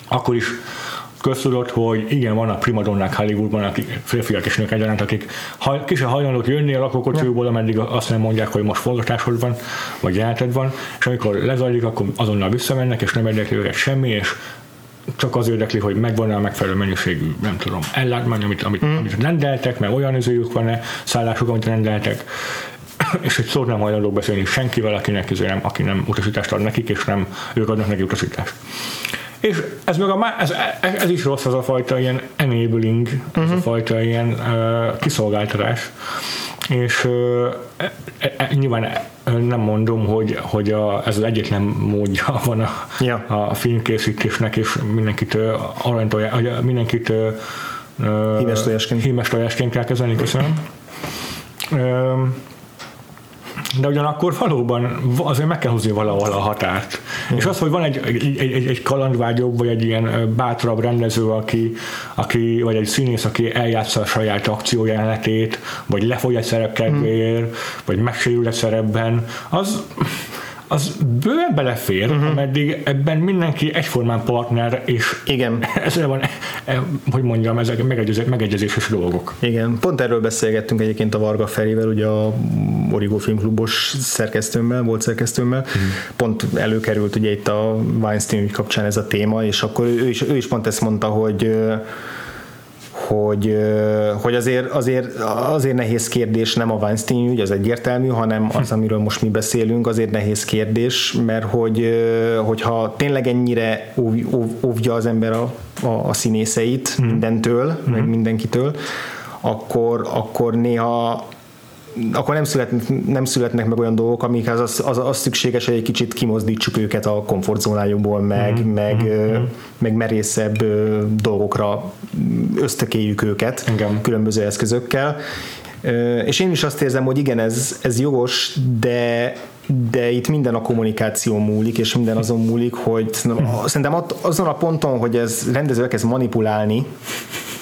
akkor is köztudott, hogy igen, vannak primadonnák Hollywoodban, akik férfiak és nők egyaránt, akik ha, ki se hajlandók jönni a lakókocsiukból, ameddig azt nem mondják, hogy most forgatásod van, vagy jelented van, és amikor lezajlik, akkor azonnal visszamennek, és nem érdekli őket semmi, és csak az érdekli, hogy megvan-e a megfelelő mennyiségű, nem tudom, ellátmány, amit, amit, mm. amit rendeltek, mert olyan izőjük van-e, szállásuk, amit rendeltek, (clears throat) és egy szót nem hajlandók beszélni senkivel, akinek, nem, aki nem utasítást ad nekik, és nem ők adnak neki utasítást. És ez, meg a, ez, ez is rossz, az a fajta ilyen enabling, uh-huh. ez a mhm. fajta ilyen uh, kiszolgáltatás. És uh, e, e, nyilván nem mondom, hogy, hogy a, ez az egyetlen módja (laughs) van a, ja. a filmkészítésnek, és mindenkit uh, aranytolja, mindenkit uh, hímes tojásként. hímes tojásként kell kezelni, köszönöm. Uh, de ugyanakkor valóban azért meg kell hozni valahol a határt. Mm. És az, hogy van egy, egy, egy, egy kalandvágyóbb, vagy egy ilyen bátrabb rendező, aki, aki, vagy egy színész, aki eljátsza a saját akciójelenetét, vagy lefogy egy szerep kedvéért, mm. vagy megsérül egy szerepben, az az bőven belefér, uh-huh. ameddig ebben mindenki egyformán partner, és Igen. (laughs) ezzel van, e, hogy mondjam, ezek megegyezés, megegyezéses dolgok. Igen, pont erről beszélgettünk egyébként a Varga Ferivel, ugye a Origo Filmklubos szerkesztőmmel, volt szerkesztőmmel, uh-huh. pont előkerült ugye itt a Weinstein ügy kapcsán ez a téma, és akkor ő is, ő is pont ezt mondta, hogy hogy, hogy azért, azért, azért nehéz kérdés nem a Weinstein ügy, az egyértelmű, hanem az, amiről most mi beszélünk, azért nehéz kérdés, mert hogy, hogyha tényleg ennyire óv, óv, óvja az ember a, a, a színészeit mm. mindentől, mm. meg mindenkitől, akkor, akkor néha akkor nem születnek, nem születnek meg olyan dolgok, amikhez az, az, az szükséges, hogy egy kicsit kimozdítsuk őket a komfortzónájukból, meg, mm-hmm. meg, mm-hmm. meg merészebb dolgokra ösztökéljük őket Engem. különböző eszközökkel. És én is azt érzem, hogy igen, ez, ez jogos, de de itt minden a kommunikáció múlik, és minden azon múlik, hogy szerintem azon a ponton, hogy ez rendező elkezd manipulálni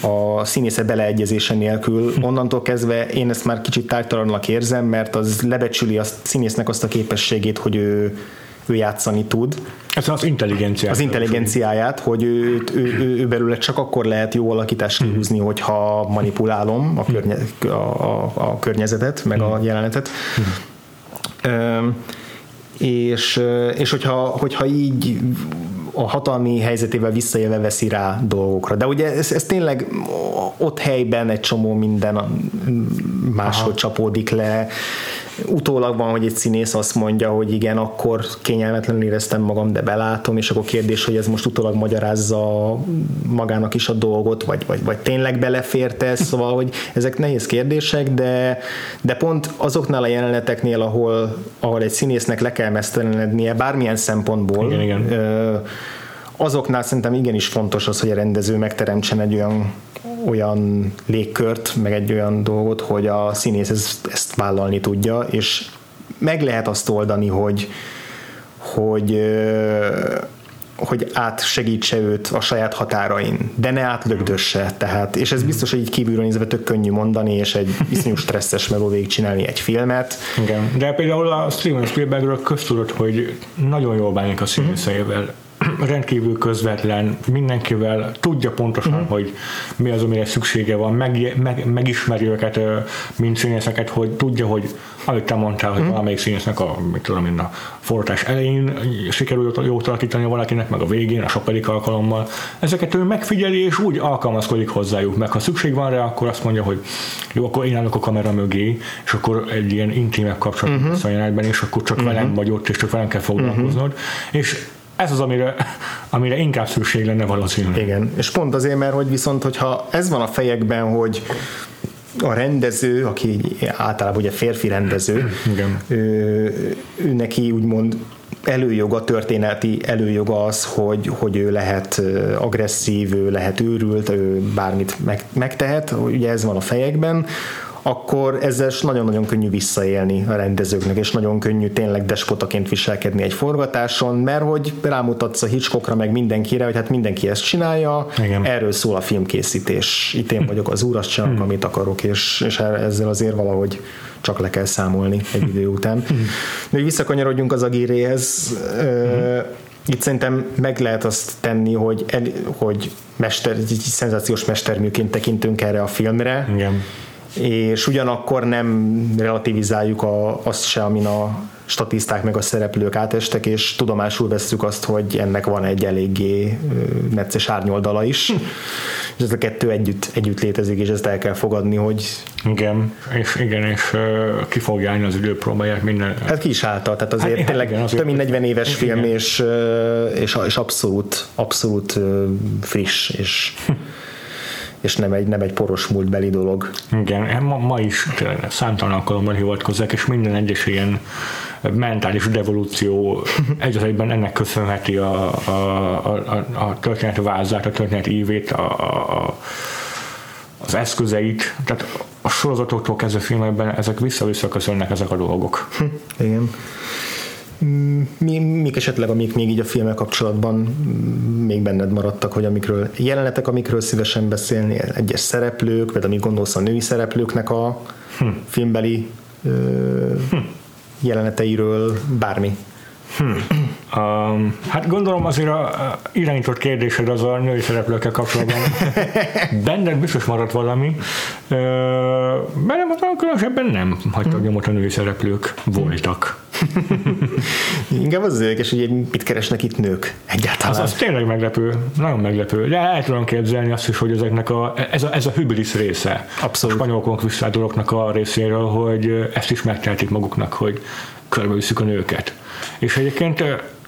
a színésze beleegyezése nélkül, onnantól kezdve én ezt már kicsit tártalannak érzem, mert az lebecsüli a színésznek azt a képességét, hogy ő ő játszani tud. Ez az intelligenciáját. Az intelligenciáját, hogy ő, ő, ő, ő belőle csak akkor lehet jó alakítást mhm. kihúzni, mm. hogyha manipulálom a, környe, a, a, a környezetet, meg a mhm. jelenetet. Mm. és, és hogyha, hogyha így a hatalmi helyzetével visszaélve veszi rá dolgokra. De ugye ez, ez tényleg ott helyben egy csomó minden máshogy Aha. csapódik le. Utólag van, hogy egy színész azt mondja, hogy igen, akkor kényelmetlenül éreztem magam, de belátom, és akkor kérdés, hogy ez most utólag magyarázza magának is a dolgot, vagy, vagy, vagy tényleg beleférte, szóval, hogy ezek nehéz kérdések, de, de pont azoknál a jeleneteknél, ahol, ahol egy színésznek le kell mesztelenednie bármilyen szempontból, igen, igen. Ö, azoknál szerintem igenis fontos az, hogy a rendező megteremtsen egy olyan, olyan légkört, meg egy olyan dolgot, hogy a színész ezt, ezt vállalni tudja, és meg lehet azt oldani, hogy, hogy hogy átsegítse őt a saját határain, de ne átlögdösse, tehát, és ez biztos, hogy így kívülről nézve tök könnyű mondani, és egy iszonyú stresszes meló csinálni egy filmet. Igen, de például a Steven Spielbergről köztudott, hogy nagyon jól bánik a színészeivel, (clears throat) rendkívül közvetlen, mindenkivel tudja pontosan, uh-huh. hogy mi az, amire szüksége van, meg, meg, megismeri őket, mint színészeket, hogy tudja, hogy amit te mondtál, hogy uh-huh. valamelyik színésznek a, mit tudom én, a forrás elején sikerül jót alakítani valakinek, meg a végén, a sokadik alkalommal. Ezeket ő megfigyeli, és úgy alkalmazkodik hozzájuk, meg ha szükség van rá, akkor azt mondja, hogy jó, akkor én állok a kamera mögé, és akkor egy ilyen intimebb kapcsolat uh-huh. és akkor csak uh-huh. velem vagy ott, és csak velem kell foglalkoznod. Uh-huh. És ez az, amire, amire inkább szükség lenne valószínűleg. Igen, és pont azért, mert hogy viszont, hogyha ez van a fejekben, hogy a rendező, aki általában ugye férfi rendező, (clears throat) Igen. Ő, ő neki úgymond előjoga, történeti előjoga az, hogy, hogy ő lehet agresszív, ő lehet őrült, ő bármit meg, megtehet, ugye ez van a fejekben, akkor ezzel nagyon-nagyon könnyű visszaélni a rendezőknek, és nagyon könnyű tényleg despotaként viselkedni egy forgatáson, mert hogy rámutatsz a Hitchcockra meg mindenkire, hogy hát mindenki ezt csinálja, Igen. erről szól a filmkészítés. Itt én vagyok az úr, azt csinálok, hmm. amit akarok, és, és ezzel azért valahogy csak le kell számolni egy idő után. Hmm. De hogy visszakanyarodjunk az agíréhez, hmm. itt szerintem meg lehet azt tenni, hogy, el, hogy mester, szenzációs mesterműként tekintünk erre a filmre, Igen és ugyanakkor nem relativizáljuk a, azt se, amin a statiszták meg a szereplők átestek, és tudomásul vesszük azt, hogy ennek van egy eléggé necces árnyoldala is, és ez a kettő együtt, együtt létezik, és ezt el kell fogadni, hogy... Igen, és igen, és uh, ki fogja állni az időpróbáját minden... Hát ki is állta, tehát azért hát, tényleg igen, azért több mint 40 éves igen. film, és, és, és abszolút, abszolút friss, és és nem egy, nem egy poros múltbeli dolog. Igen, ma, ma is számtalan alkalommal hivatkozzák, és minden egyes ilyen mentális devolúció (laughs) egy egyben ennek köszönheti a, a, a, a történet vázát, a történet ívét, a, a, az eszközeit, tehát a sorozatoktól kezdve filmekben ezek vissza-vissza köszönnek ezek a dolgok. Igen mi, mik esetleg, amik még így a filmmel kapcsolatban még benned maradtak, hogy amikről jelenetek, amikről szívesen beszélni, egyes szereplők, vagy amit gondolsz a női szereplőknek a hm. filmbeli ö, hm. jeleneteiről, bármi. Hmm. Um, hát gondolom azért a, a irányított kérdésed az a női szereplőkkel kapcsolatban. (laughs) Benned biztos maradt valami. Uh, bennem az különösebben nem hagytak nyomot a női szereplők. Voltak. (laughs) Inkább az érdekes, hogy mit keresnek itt nők egyáltalán. Az, az tényleg meglepő, nagyon meglepő. De el tudom képzelni azt is, hogy ezeknek a, ez, a, ez a hübrisz része. Abszolút. A spanyol konkvisztádoroknak a részéről, hogy ezt is megtehetik maguknak, hogy körbevisszük a nőket. És egyébként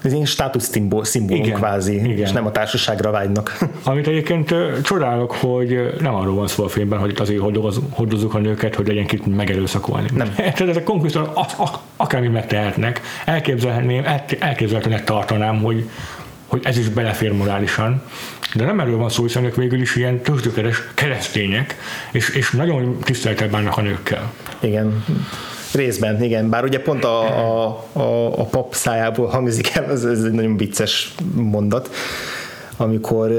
ez egy státusz szimbólum kvázi, igen. és nem a társaságra vágynak. (laughs) Amit egyébként csodálok, hogy nem arról van szó a filmben, hogy itt azért hordozzuk a nőket, hogy legyen kit megerőszakolni. Nem. (laughs) Tehát ezek konkrétan akármi megtehetnek. Elképzelhetném, elképzelhetőnek tartanám, hogy, hogy ez is belefér morálisan. De nem erről van szó, hiszen ők végül is ilyen tőzsdökeres keresztények, és, és nagyon tiszteltek bánnak a nőkkel. Igen. Részben, igen. Bár ugye pont a, a, a, a pap szájából hangzik el, ez, ez egy nagyon vicces mondat amikor,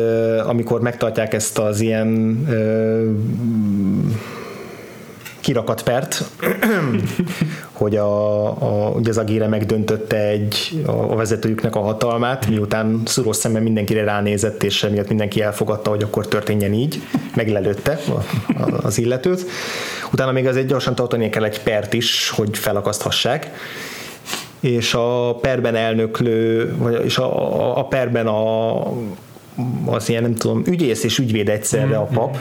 amikor megtartják ezt az ilyen kirakat pert, hogy a, a, ugye az Agire megdöntötte egy, a, vezetőjüknek a hatalmát, miután szuros szemben mindenkire ránézett, és emiatt mindenki elfogadta, hogy akkor történjen így, meglelőtte az illetőt. Utána még azért gyorsan tartani kell egy pert is, hogy felakaszthassák. És a perben elnöklő, vagy és a, a perben a, az ilyen, nem tudom, ügyész és ügyvéd egyszerre a pap,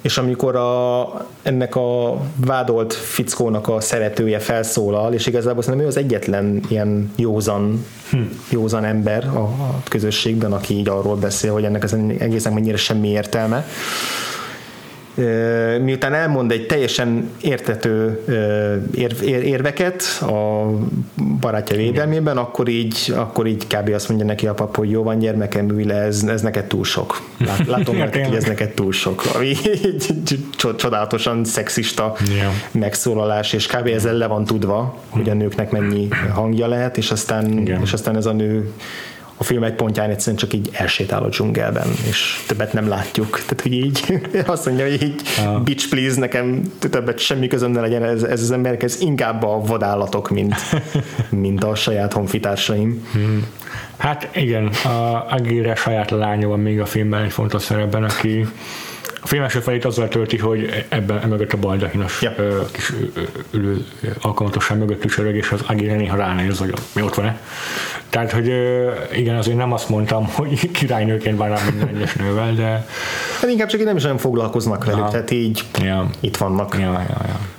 és amikor a, ennek a vádolt fickónak a szeretője felszólal, és igazából szerintem ő az egyetlen ilyen józan, hm. józan ember a, a közösségben, aki így arról beszél, hogy ennek az egésznek mennyire semmi értelme, miután elmond egy teljesen értető ér, ér, érveket a barátja védelmében, akkor így, akkor így kb. azt mondja neki a pap, hogy jó van gyermekem, le, ez, ez neked túl sok. Lát, (laughs) látom hogy ez neked túl sok. Ami csodálatosan szexista yeah. megszólalás, és kb. ezzel le van tudva, hogy a nőknek mennyi hangja lehet, és aztán, és aztán ez a nő a film egy pontján egyszerűen csak így elsétál a dzsungelben, és többet nem látjuk. (laughs) Tehát, hogy így (laughs) azt mondja, hogy így ah. bitch please, nekem többet semmi közöm ne legyen ez, ez az emberek, ez inkább a vadállatok, mint, (laughs) mint a saját honfitársaim. Hmm. Hát igen, a Agire saját lánya van még a filmben egy fontos szerepben, aki a film első felét azzal tölti, hogy ebben emögött a baldahinos ja. kis ülő alkalmatosság mögött tücsörög, és az Agire néha ránéz, hogy mi ott van-e. Tehát, hogy igen, azért nem azt mondtam, (laughs) hogy királynőként bánnám minden egyes nővel, de... Hát inkább csak így nem is olyan foglalkoznak velük, ja. tehát így ja. itt vannak. Ja, ja, ja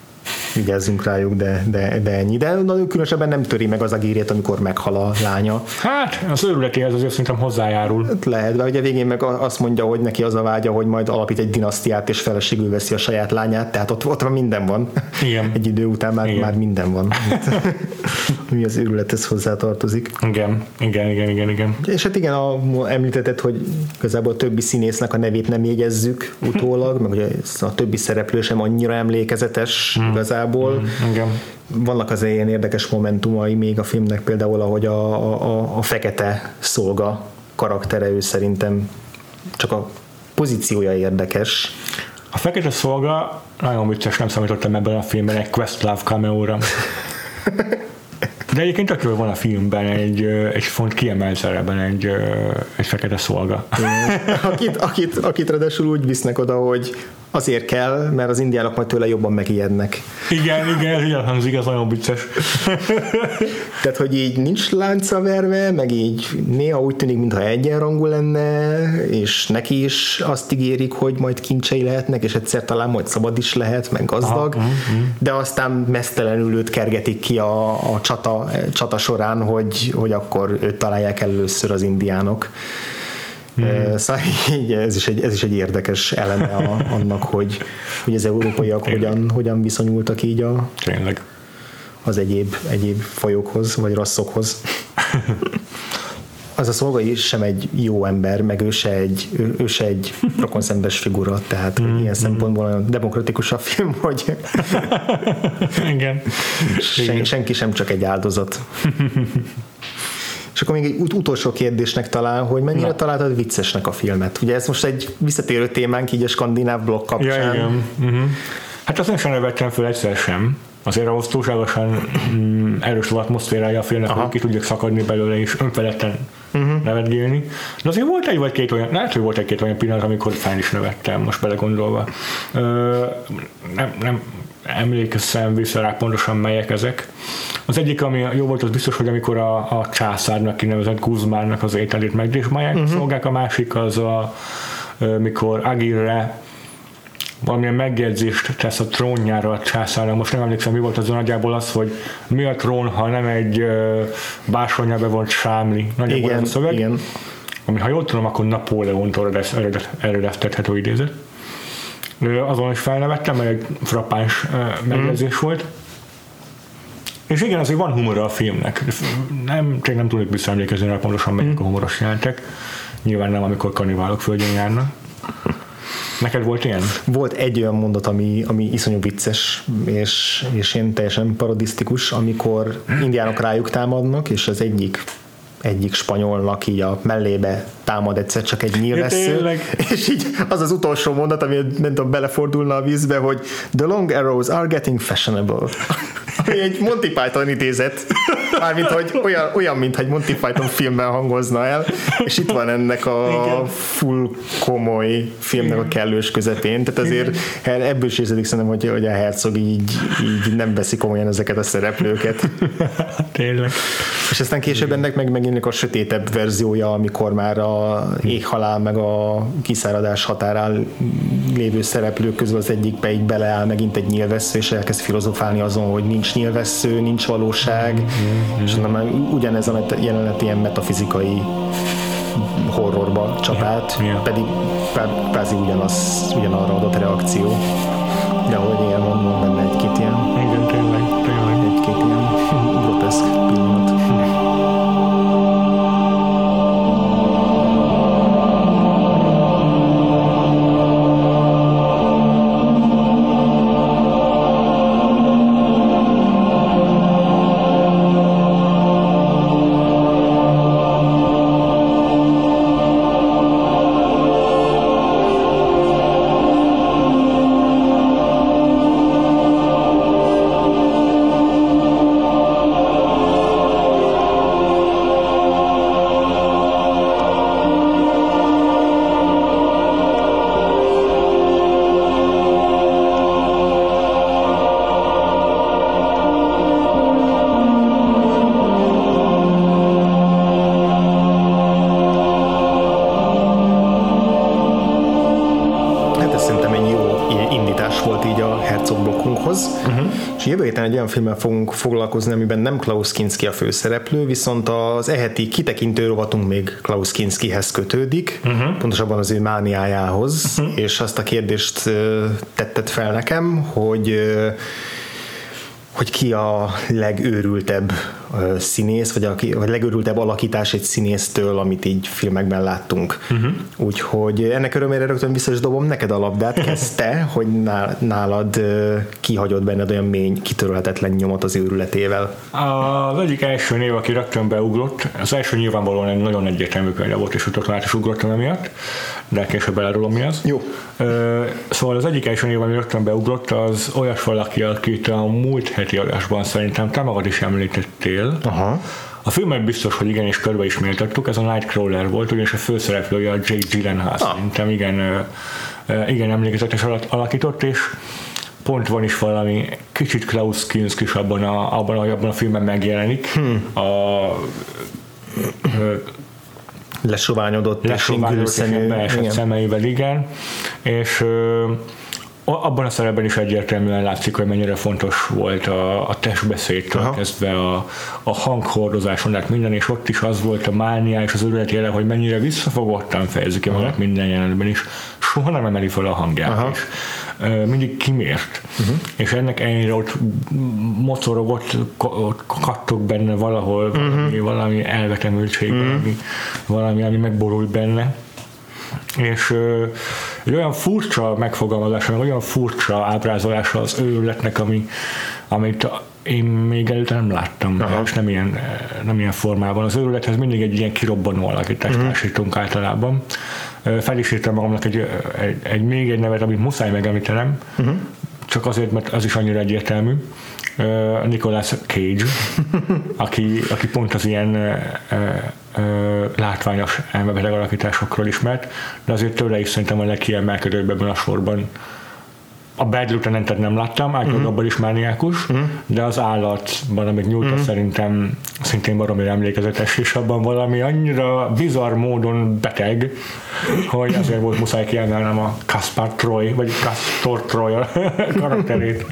vigyázzunk rájuk, de, de, de ennyi. De nagyon különösebben nem töri meg az agírét, amikor meghal a lánya. Hát, az őrületéhez azért szerintem hozzájárul. Hát lehet, de ugye végén meg azt mondja, hogy neki az a vágya, hogy majd alapít egy dinasztiát, és feleségül veszi a saját lányát, tehát ott, ott van minden van. Igen. Egy idő után már, igen. már minden van. (laughs) Mi az őrülethez hozzátartozik. Igen, igen, igen, igen, igen. És hát igen, a, említetted, hogy igazából a többi színésznek a nevét nem jegyezzük utólag, meg ugye a többi szereplő sem annyira emlékezetes mm. igazából igazából. Mm, igen. Vannak az ilyen érdekes momentumai még a filmnek, például ahogy a, a, a fekete szolga karaktere, ő szerintem csak a pozíciója érdekes. A fekete szolga nagyon vicces, nem számítottam ebben a filmben egy Questlove cameo-ra. De egyébként tök van a filmben egy, egy font kiemelt szerepben egy, egy fekete szolga. akit, akit, akit ráadásul úgy visznek oda, hogy azért kell, mert az indiánok majd tőle jobban megijednek. Igen, igen, ilyen hangzik, ez nagyon vicces. (laughs) Tehát, hogy így nincs lánca verve, meg így néha úgy tűnik, mintha egyenrangú lenne, és neki is azt ígérik, hogy majd kincsei lehetnek, és egyszer talán majd szabad is lehet, meg gazdag, Aha, de aztán mesztelenül őt kergetik ki a, a csata, csata során, hogy, hogy akkor őt találják először az indiánok. Hmm. Szóval így, ez, is egy, ez is egy érdekes eleme a, annak, hogy, hogy az európaiak hogyan, hogyan viszonyultak így a, Tényleg. az egyéb, egyéb fajokhoz, vagy rasszokhoz. az a szolga is sem egy jó ember, meg ő se egy, ő, ő se egy rokonszembes figura, tehát mm, ilyen mm. szempontból olyan demokratikus a film, hogy Igen. Sen, senki sem csak egy áldozat. És akkor még egy ut- utolsó kérdésnek talán, hogy mennyire Na. találtad viccesnek a filmet? Ugye ez most egy visszatérő témánk így a skandináv blokk kapcsán. Ja, igen. Uh-huh. Hát azt nem sem vettem föl egyszer sem. Azért ahhoz túlságosan mm, erős atmoszférája a filmnek, hogy ki tudjak szakadni belőle és önfeledten uh-huh. nevetgélni. De azért volt egy vagy két olyan, lehet, hogy volt egy-két olyan pillanat, amikor fán is nevettem, most belegondolva. Ö, nem, nem, emlékeztem vissza rá pontosan melyek ezek. Az egyik, ami jó volt, az biztos, hogy amikor a, a császárnak kinevezett Guzmánnak az ételét megdésmálják, uh-huh. szolgák, a másik az a mikor Agirre valamilyen megjegyzést tesz a trónjára a császárnak. Most nem emlékszem, mi volt az nagyjából az, hogy mi a trón, ha nem egy básonyába bevont sámli. Nagyjából igen, az a szöveg. Igen. Ami, ha jól tudom, akkor Napóleontól eredeztethető idézet azon is felnevettem, mert egy frappáns megjegyzés mm. volt. És igen, azért van humor a filmnek. Nem, csak nem tudok visszaemlékezni rá pontosan melyik mm. a humoros jelentek. Nyilván nem, amikor kaniválok földjén járnak. Neked volt ilyen? Volt egy olyan mondat, ami, ami iszonyú vicces, és, és én teljesen parodisztikus, amikor indiánok rájuk támadnak, és az egyik egyik spanyolnak így a mellébe támad egyszer csak egy nyílvessző, ja, (laughs) és így az az utolsó mondat, ami nem tudom, belefordulna a vízbe, hogy the long arrows are getting fashionable. (laughs) Ami egy Monty Python idézet, mármint, hogy olyan, olyan mint egy Monty Python filmben hangozna el, és itt van ennek a Igen. full komoly filmnek a kellős közepén, tehát azért Igen. ebből is érződik szerintem, hogy, hogy a Herzog így, így nem veszi komolyan ezeket a szereplőket. (laughs) Tényleg. És aztán később ennek meg megint a sötétebb verziója, amikor már a éghalál meg a kiszáradás határán lévő szereplők közül az egyikbe így beleáll megint egy nyilvessző, és elkezd filozofálni azon, hogy nincs nyilvessző, nincs valóság, mm-hmm. és már ugyanez a jelenet ilyen metafizikai horrorba csapát, yeah, yeah. pedig kvázi ugyanaz, ugyanarra adott reakció. De ahogy ilyen mondom, benne egy-két héten egy olyan filmmel fogunk foglalkozni, amiben nem Klaus Kinski a főszereplő, viszont az eheti kitekintő rovatunk még Klaus Kinskihez kötődik, uh-huh. pontosabban az ő mániájához, uh-huh. és azt a kérdést tetted fel nekem, hogy hogy ki a legőrültebb színész, vagy a vagy legőrültebb alakítás egy színésztől, amit így filmekben láttunk. Uh-huh. Úgyhogy ennek örömére rögtön vissza is dobom neked a labdát, (laughs) kezdte, hogy nálad kihagyott benned olyan mély, kitörölhetetlen nyomot az őrületével. Az egyik első név, aki rögtön beugrott, az első nyilvánvalóan egy nagyon egyértelmű könyve volt, és utána is ugrottam emiatt, de később elárulom mi az. Jó. Szóval az egyik első név, ami rögtön beugrott, az olyas valaki, akit a múlt heti adásban szerintem te magad is említettél. Aha. A filmet biztos, hogy igenis körbe ismertettük, ez a Nightcrawler volt, ugyanis a főszereplője a Jake Gyllenhaal ah. szerintem igen, igen emlékezetes alakított, és pont van is valami kicsit Klaus Kinski is abban a, abban, a, abban a filmben megjelenik. Hmm. A, lesoványodott, lesoványodott és szemű, szemeivel, igen. És abban a szerepben is egyértelműen látszik, hogy mennyire fontos volt a, a testbeszédtől Aha. kezdve a, a hanghordozáson, tehát minden, és ott is az volt a mániá és az örület jele, hogy mennyire visszafogottan fejezik ki magát minden jelenetben is, soha nem emeli fel a hangját Aha. is. Mindig kimért. Uh-huh. És ennek ennyire ott mocorogott, ott kattog benne valahol uh-huh. valami, valami elvetemültség, uh-huh. valami, valami, ami megborult benne és egy olyan furcsa megfogalmazása, olyan furcsa ábrázolása az őrületnek, ami, amit én még előtte nem láttam, Aha. és nem ilyen, nem ilyen formában. Az őrülethez mindig egy ilyen kirobbanó alakítást uh-huh. társítunk általában. Fel is írtam magamnak egy, egy, egy, még egy nevet, amit muszáj megemlítenem, uh-huh. csak azért, mert az is annyira egyértelmű. Uh, Nicolas Cage, (laughs) aki, aki pont az ilyen uh, uh, látványos elmebeteg alakításokról ismert, de azért tőle is szerintem a legkiemelkedőbb ebben a sorban. A Bad Lieutenant-et nem láttam, általában uh-huh. is mániákus, uh-huh. de az állatban, amit nyújtott uh-huh. szerintem szintén baromi emlékezetes, és abban valami annyira bizarr módon beteg, hogy azért volt muszáj kiemelnem a Kaspar Troy, vagy Castor Troy (laughs) karakterét.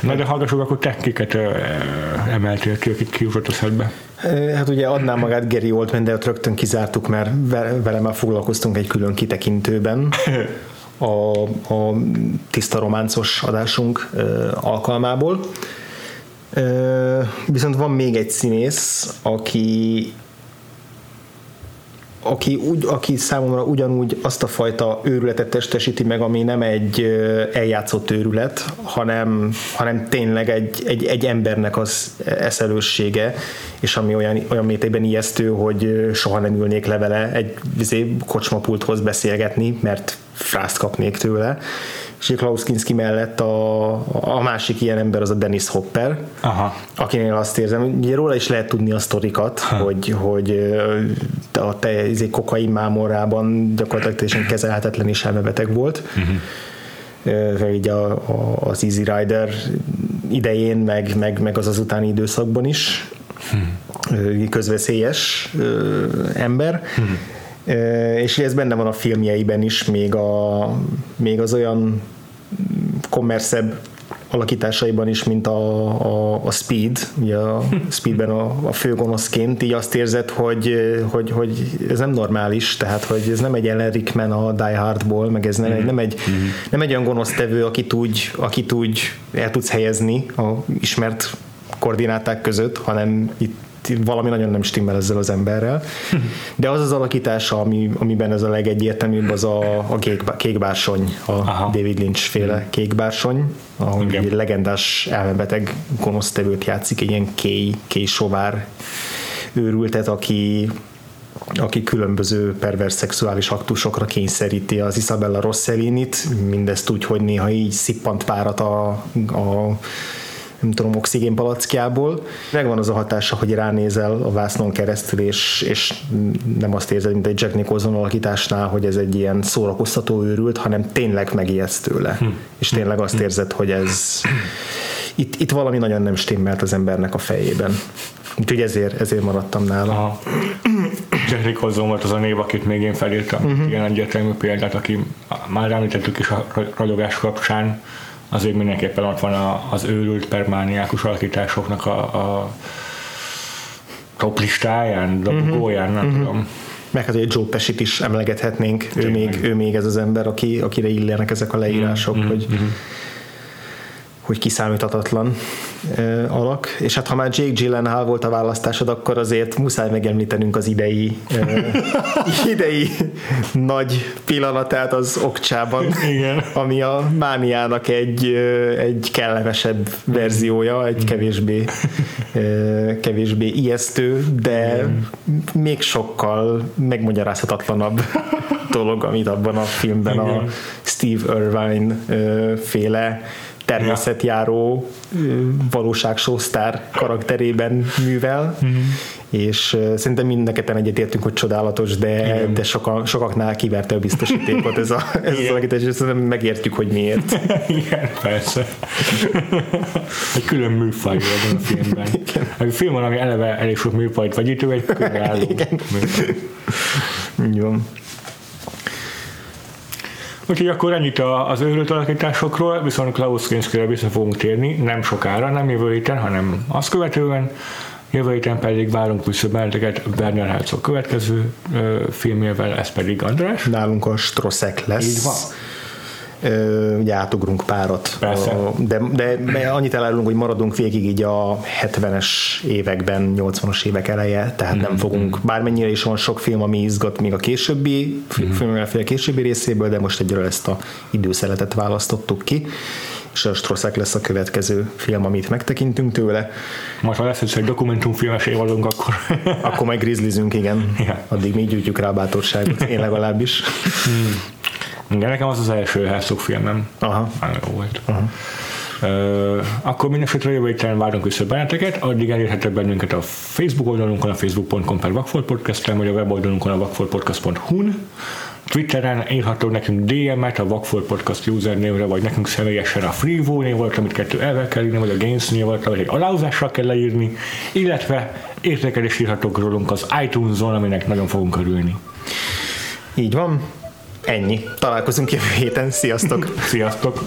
Na de hallgassuk, akkor te kiket emeltél ki, akik kiutott a szedbe? Hát ugye adná magát Gary Oldman, de ott rögtön kizártuk, mert vele már foglalkoztunk egy külön kitekintőben. (laughs) A, a tiszta románcos adásunk alkalmából. Viszont van még egy színész, aki aki, úgy, aki számomra ugyanúgy azt a fajta őrületet testesíti meg, ami nem egy eljátszott őrület, hanem, hanem tényleg egy, egy, egy embernek az eszelőssége, és ami olyan, olyan mértékben ijesztő, hogy soha nem ülnék le vele egy izé, kocsmapulthoz beszélgetni, mert frászt kapnék tőle és Klaus Kinski mellett a, a másik ilyen ember az a Dennis Hopper, Aha. akinél azt érzem, ugye róla is lehet tudni a sztorikat, ha. hogy, hogy a te izé, kokain mámorában gyakorlatilag teljesen kezelhetetlen és elmebeteg volt. Uh-huh. Így a, a, az Easy Rider idején, meg, meg, meg az az utáni időszakban is. Hmm. Közveszélyes ember. Hmm és ez benne van a filmjeiben is, még, a, még az olyan kommerszebb alakításaiban is, mint a, a, a Speed, ugye a (laughs) Speedben a, a főgonoszként, így azt érzed, hogy, hogy, hogy ez nem normális, tehát hogy ez nem egy Ellen Rickman a Die Hardból, meg ez nem, mm-hmm. nem, egy, mm-hmm. nem egy olyan gonosztevő, akit úgy, akit úgy el tudsz helyezni a ismert koordináták között, hanem itt valami nagyon nem stimmel ezzel az emberrel. (laughs) De az az alakítása, ami, amiben ez a legegyértelműbb, az a, a kék, kékbársony, a Aha. David Lynch féle kékbársony, ahol egy legendás elmebeteg gonosztevőt játszik, egy ilyen kéj, kéj sovár őrültet, aki aki különböző pervers szexuális aktusokra kényszeríti az Isabella Rossellinit, mindezt úgy, hogy néha így szippant párat a, a nem tudom, oxigén palackjából. Megvan az a hatása, hogy ránézel a vásznon keresztül, és, és nem azt érzed, mint egy Jack Nicholson alakításnál, hogy ez egy ilyen szórakoztató őrült, hanem tényleg megijedsz tőle. Hm. És tényleg azt hm. érzed, hogy ez itt, itt valami nagyon nem stimmelt az embernek a fejében. Úgyhogy ezért, ezért maradtam nála. Aha. Jack Nicholson volt az a név, akit még én felírtam. Uh-huh. Ilyen egyértelmű példát, aki már említettük is a ragyogás kapcsán, azért mindenképpen ott van a, az őrült permániákus alakításoknak a, a top listáján, dobogóján, uh-huh. nem uh-huh. tudom. Meg hát, hogy Joe Pesci-t is emlegethetnénk, ő még, ő még ez az ember, aki, akire illenek ezek a leírások, uh-huh. hogy uh-huh hogy kiszámíthatatlan uh, alak, és hát ha már Jake Gyllenhaal volt a választásod, akkor azért muszáj megemlítenünk az idei uh, (laughs) idei nagy pillanatát az okcsában, Igen. ami a mániának egy, uh, egy kellemesebb verziója, egy kevésbé uh, kevésbé ijesztő, de Igen. még sokkal megmagyarázhatatlanabb (laughs) dolog, amit abban a filmben Igen. a Steve Irvine uh, féle természetjáró valóságshow sztár karakterében művel, mm-hmm. és szerintem mindenketen egyetértünk, hogy csodálatos, de, de soka, sokaknál kiverte a biztosítékot ez, a, (laughs) ez az alakítás, és szerintem megértjük, hogy miért. (laughs) Igen, persze. egy külön műfaj van a filmben. Igen. A film van, ami eleve elég sok műfajt vagyítő, egy különálló (laughs) műfaj. Jó. Úgyhogy akkor ennyit az őrült alakításokról, viszont Klaus Kinskire vissza fogunk térni, nem sokára, nem jövő héten, hanem azt követően. Jövő héten pedig várunk vissza benneteket Werner Herzog következő ö, filmjével, ez pedig András. Nálunk a Stroszek lesz. Így van ugye átugrunk párat. De, de, de annyit elárulunk, hogy maradunk végig így a 70-es években, 80-as évek eleje, tehát mm-hmm. nem fogunk, bármennyire is van sok film, ami izgat még a későbbi mm-hmm. filmvel a későbbi részéből, de most egyről ezt a időszeletet választottuk ki és a Strosszák lesz a következő film, amit megtekintünk tőle. Majd ha lesz egy dokumentumfilmes évadunk, akkor... akkor meg grizzlizünk, igen. (laughs) Ja. Addig mi gyűjtjük rá a bátorságot, én legalábbis. Igen, nekem az az első Herzog filmem. Aha. Nagyon jó volt. Aha. Uh, akkor mindenesetre jövő héten várunk vissza benneteket, addig elérhetek bennünket a Facebook oldalunkon, a facebook.com per Vagfolt podcast vagy a weboldalunkon a vagfoltpodcast.hu-n. Twitteren írható nekünk DM-et a Vagfolt Podcast usernévre, vagy nekünk személyesen a Freevo név volt, amit kettő elvel kell írni, vagy a Gains volt, vagy egy aláhozással kell leírni, illetve értékelés írhatók rólunk az iTunes-on, aminek nagyon fogunk örülni. Így van. Ennyi. Találkozunk jövő héten. Sziasztok! Sziasztok!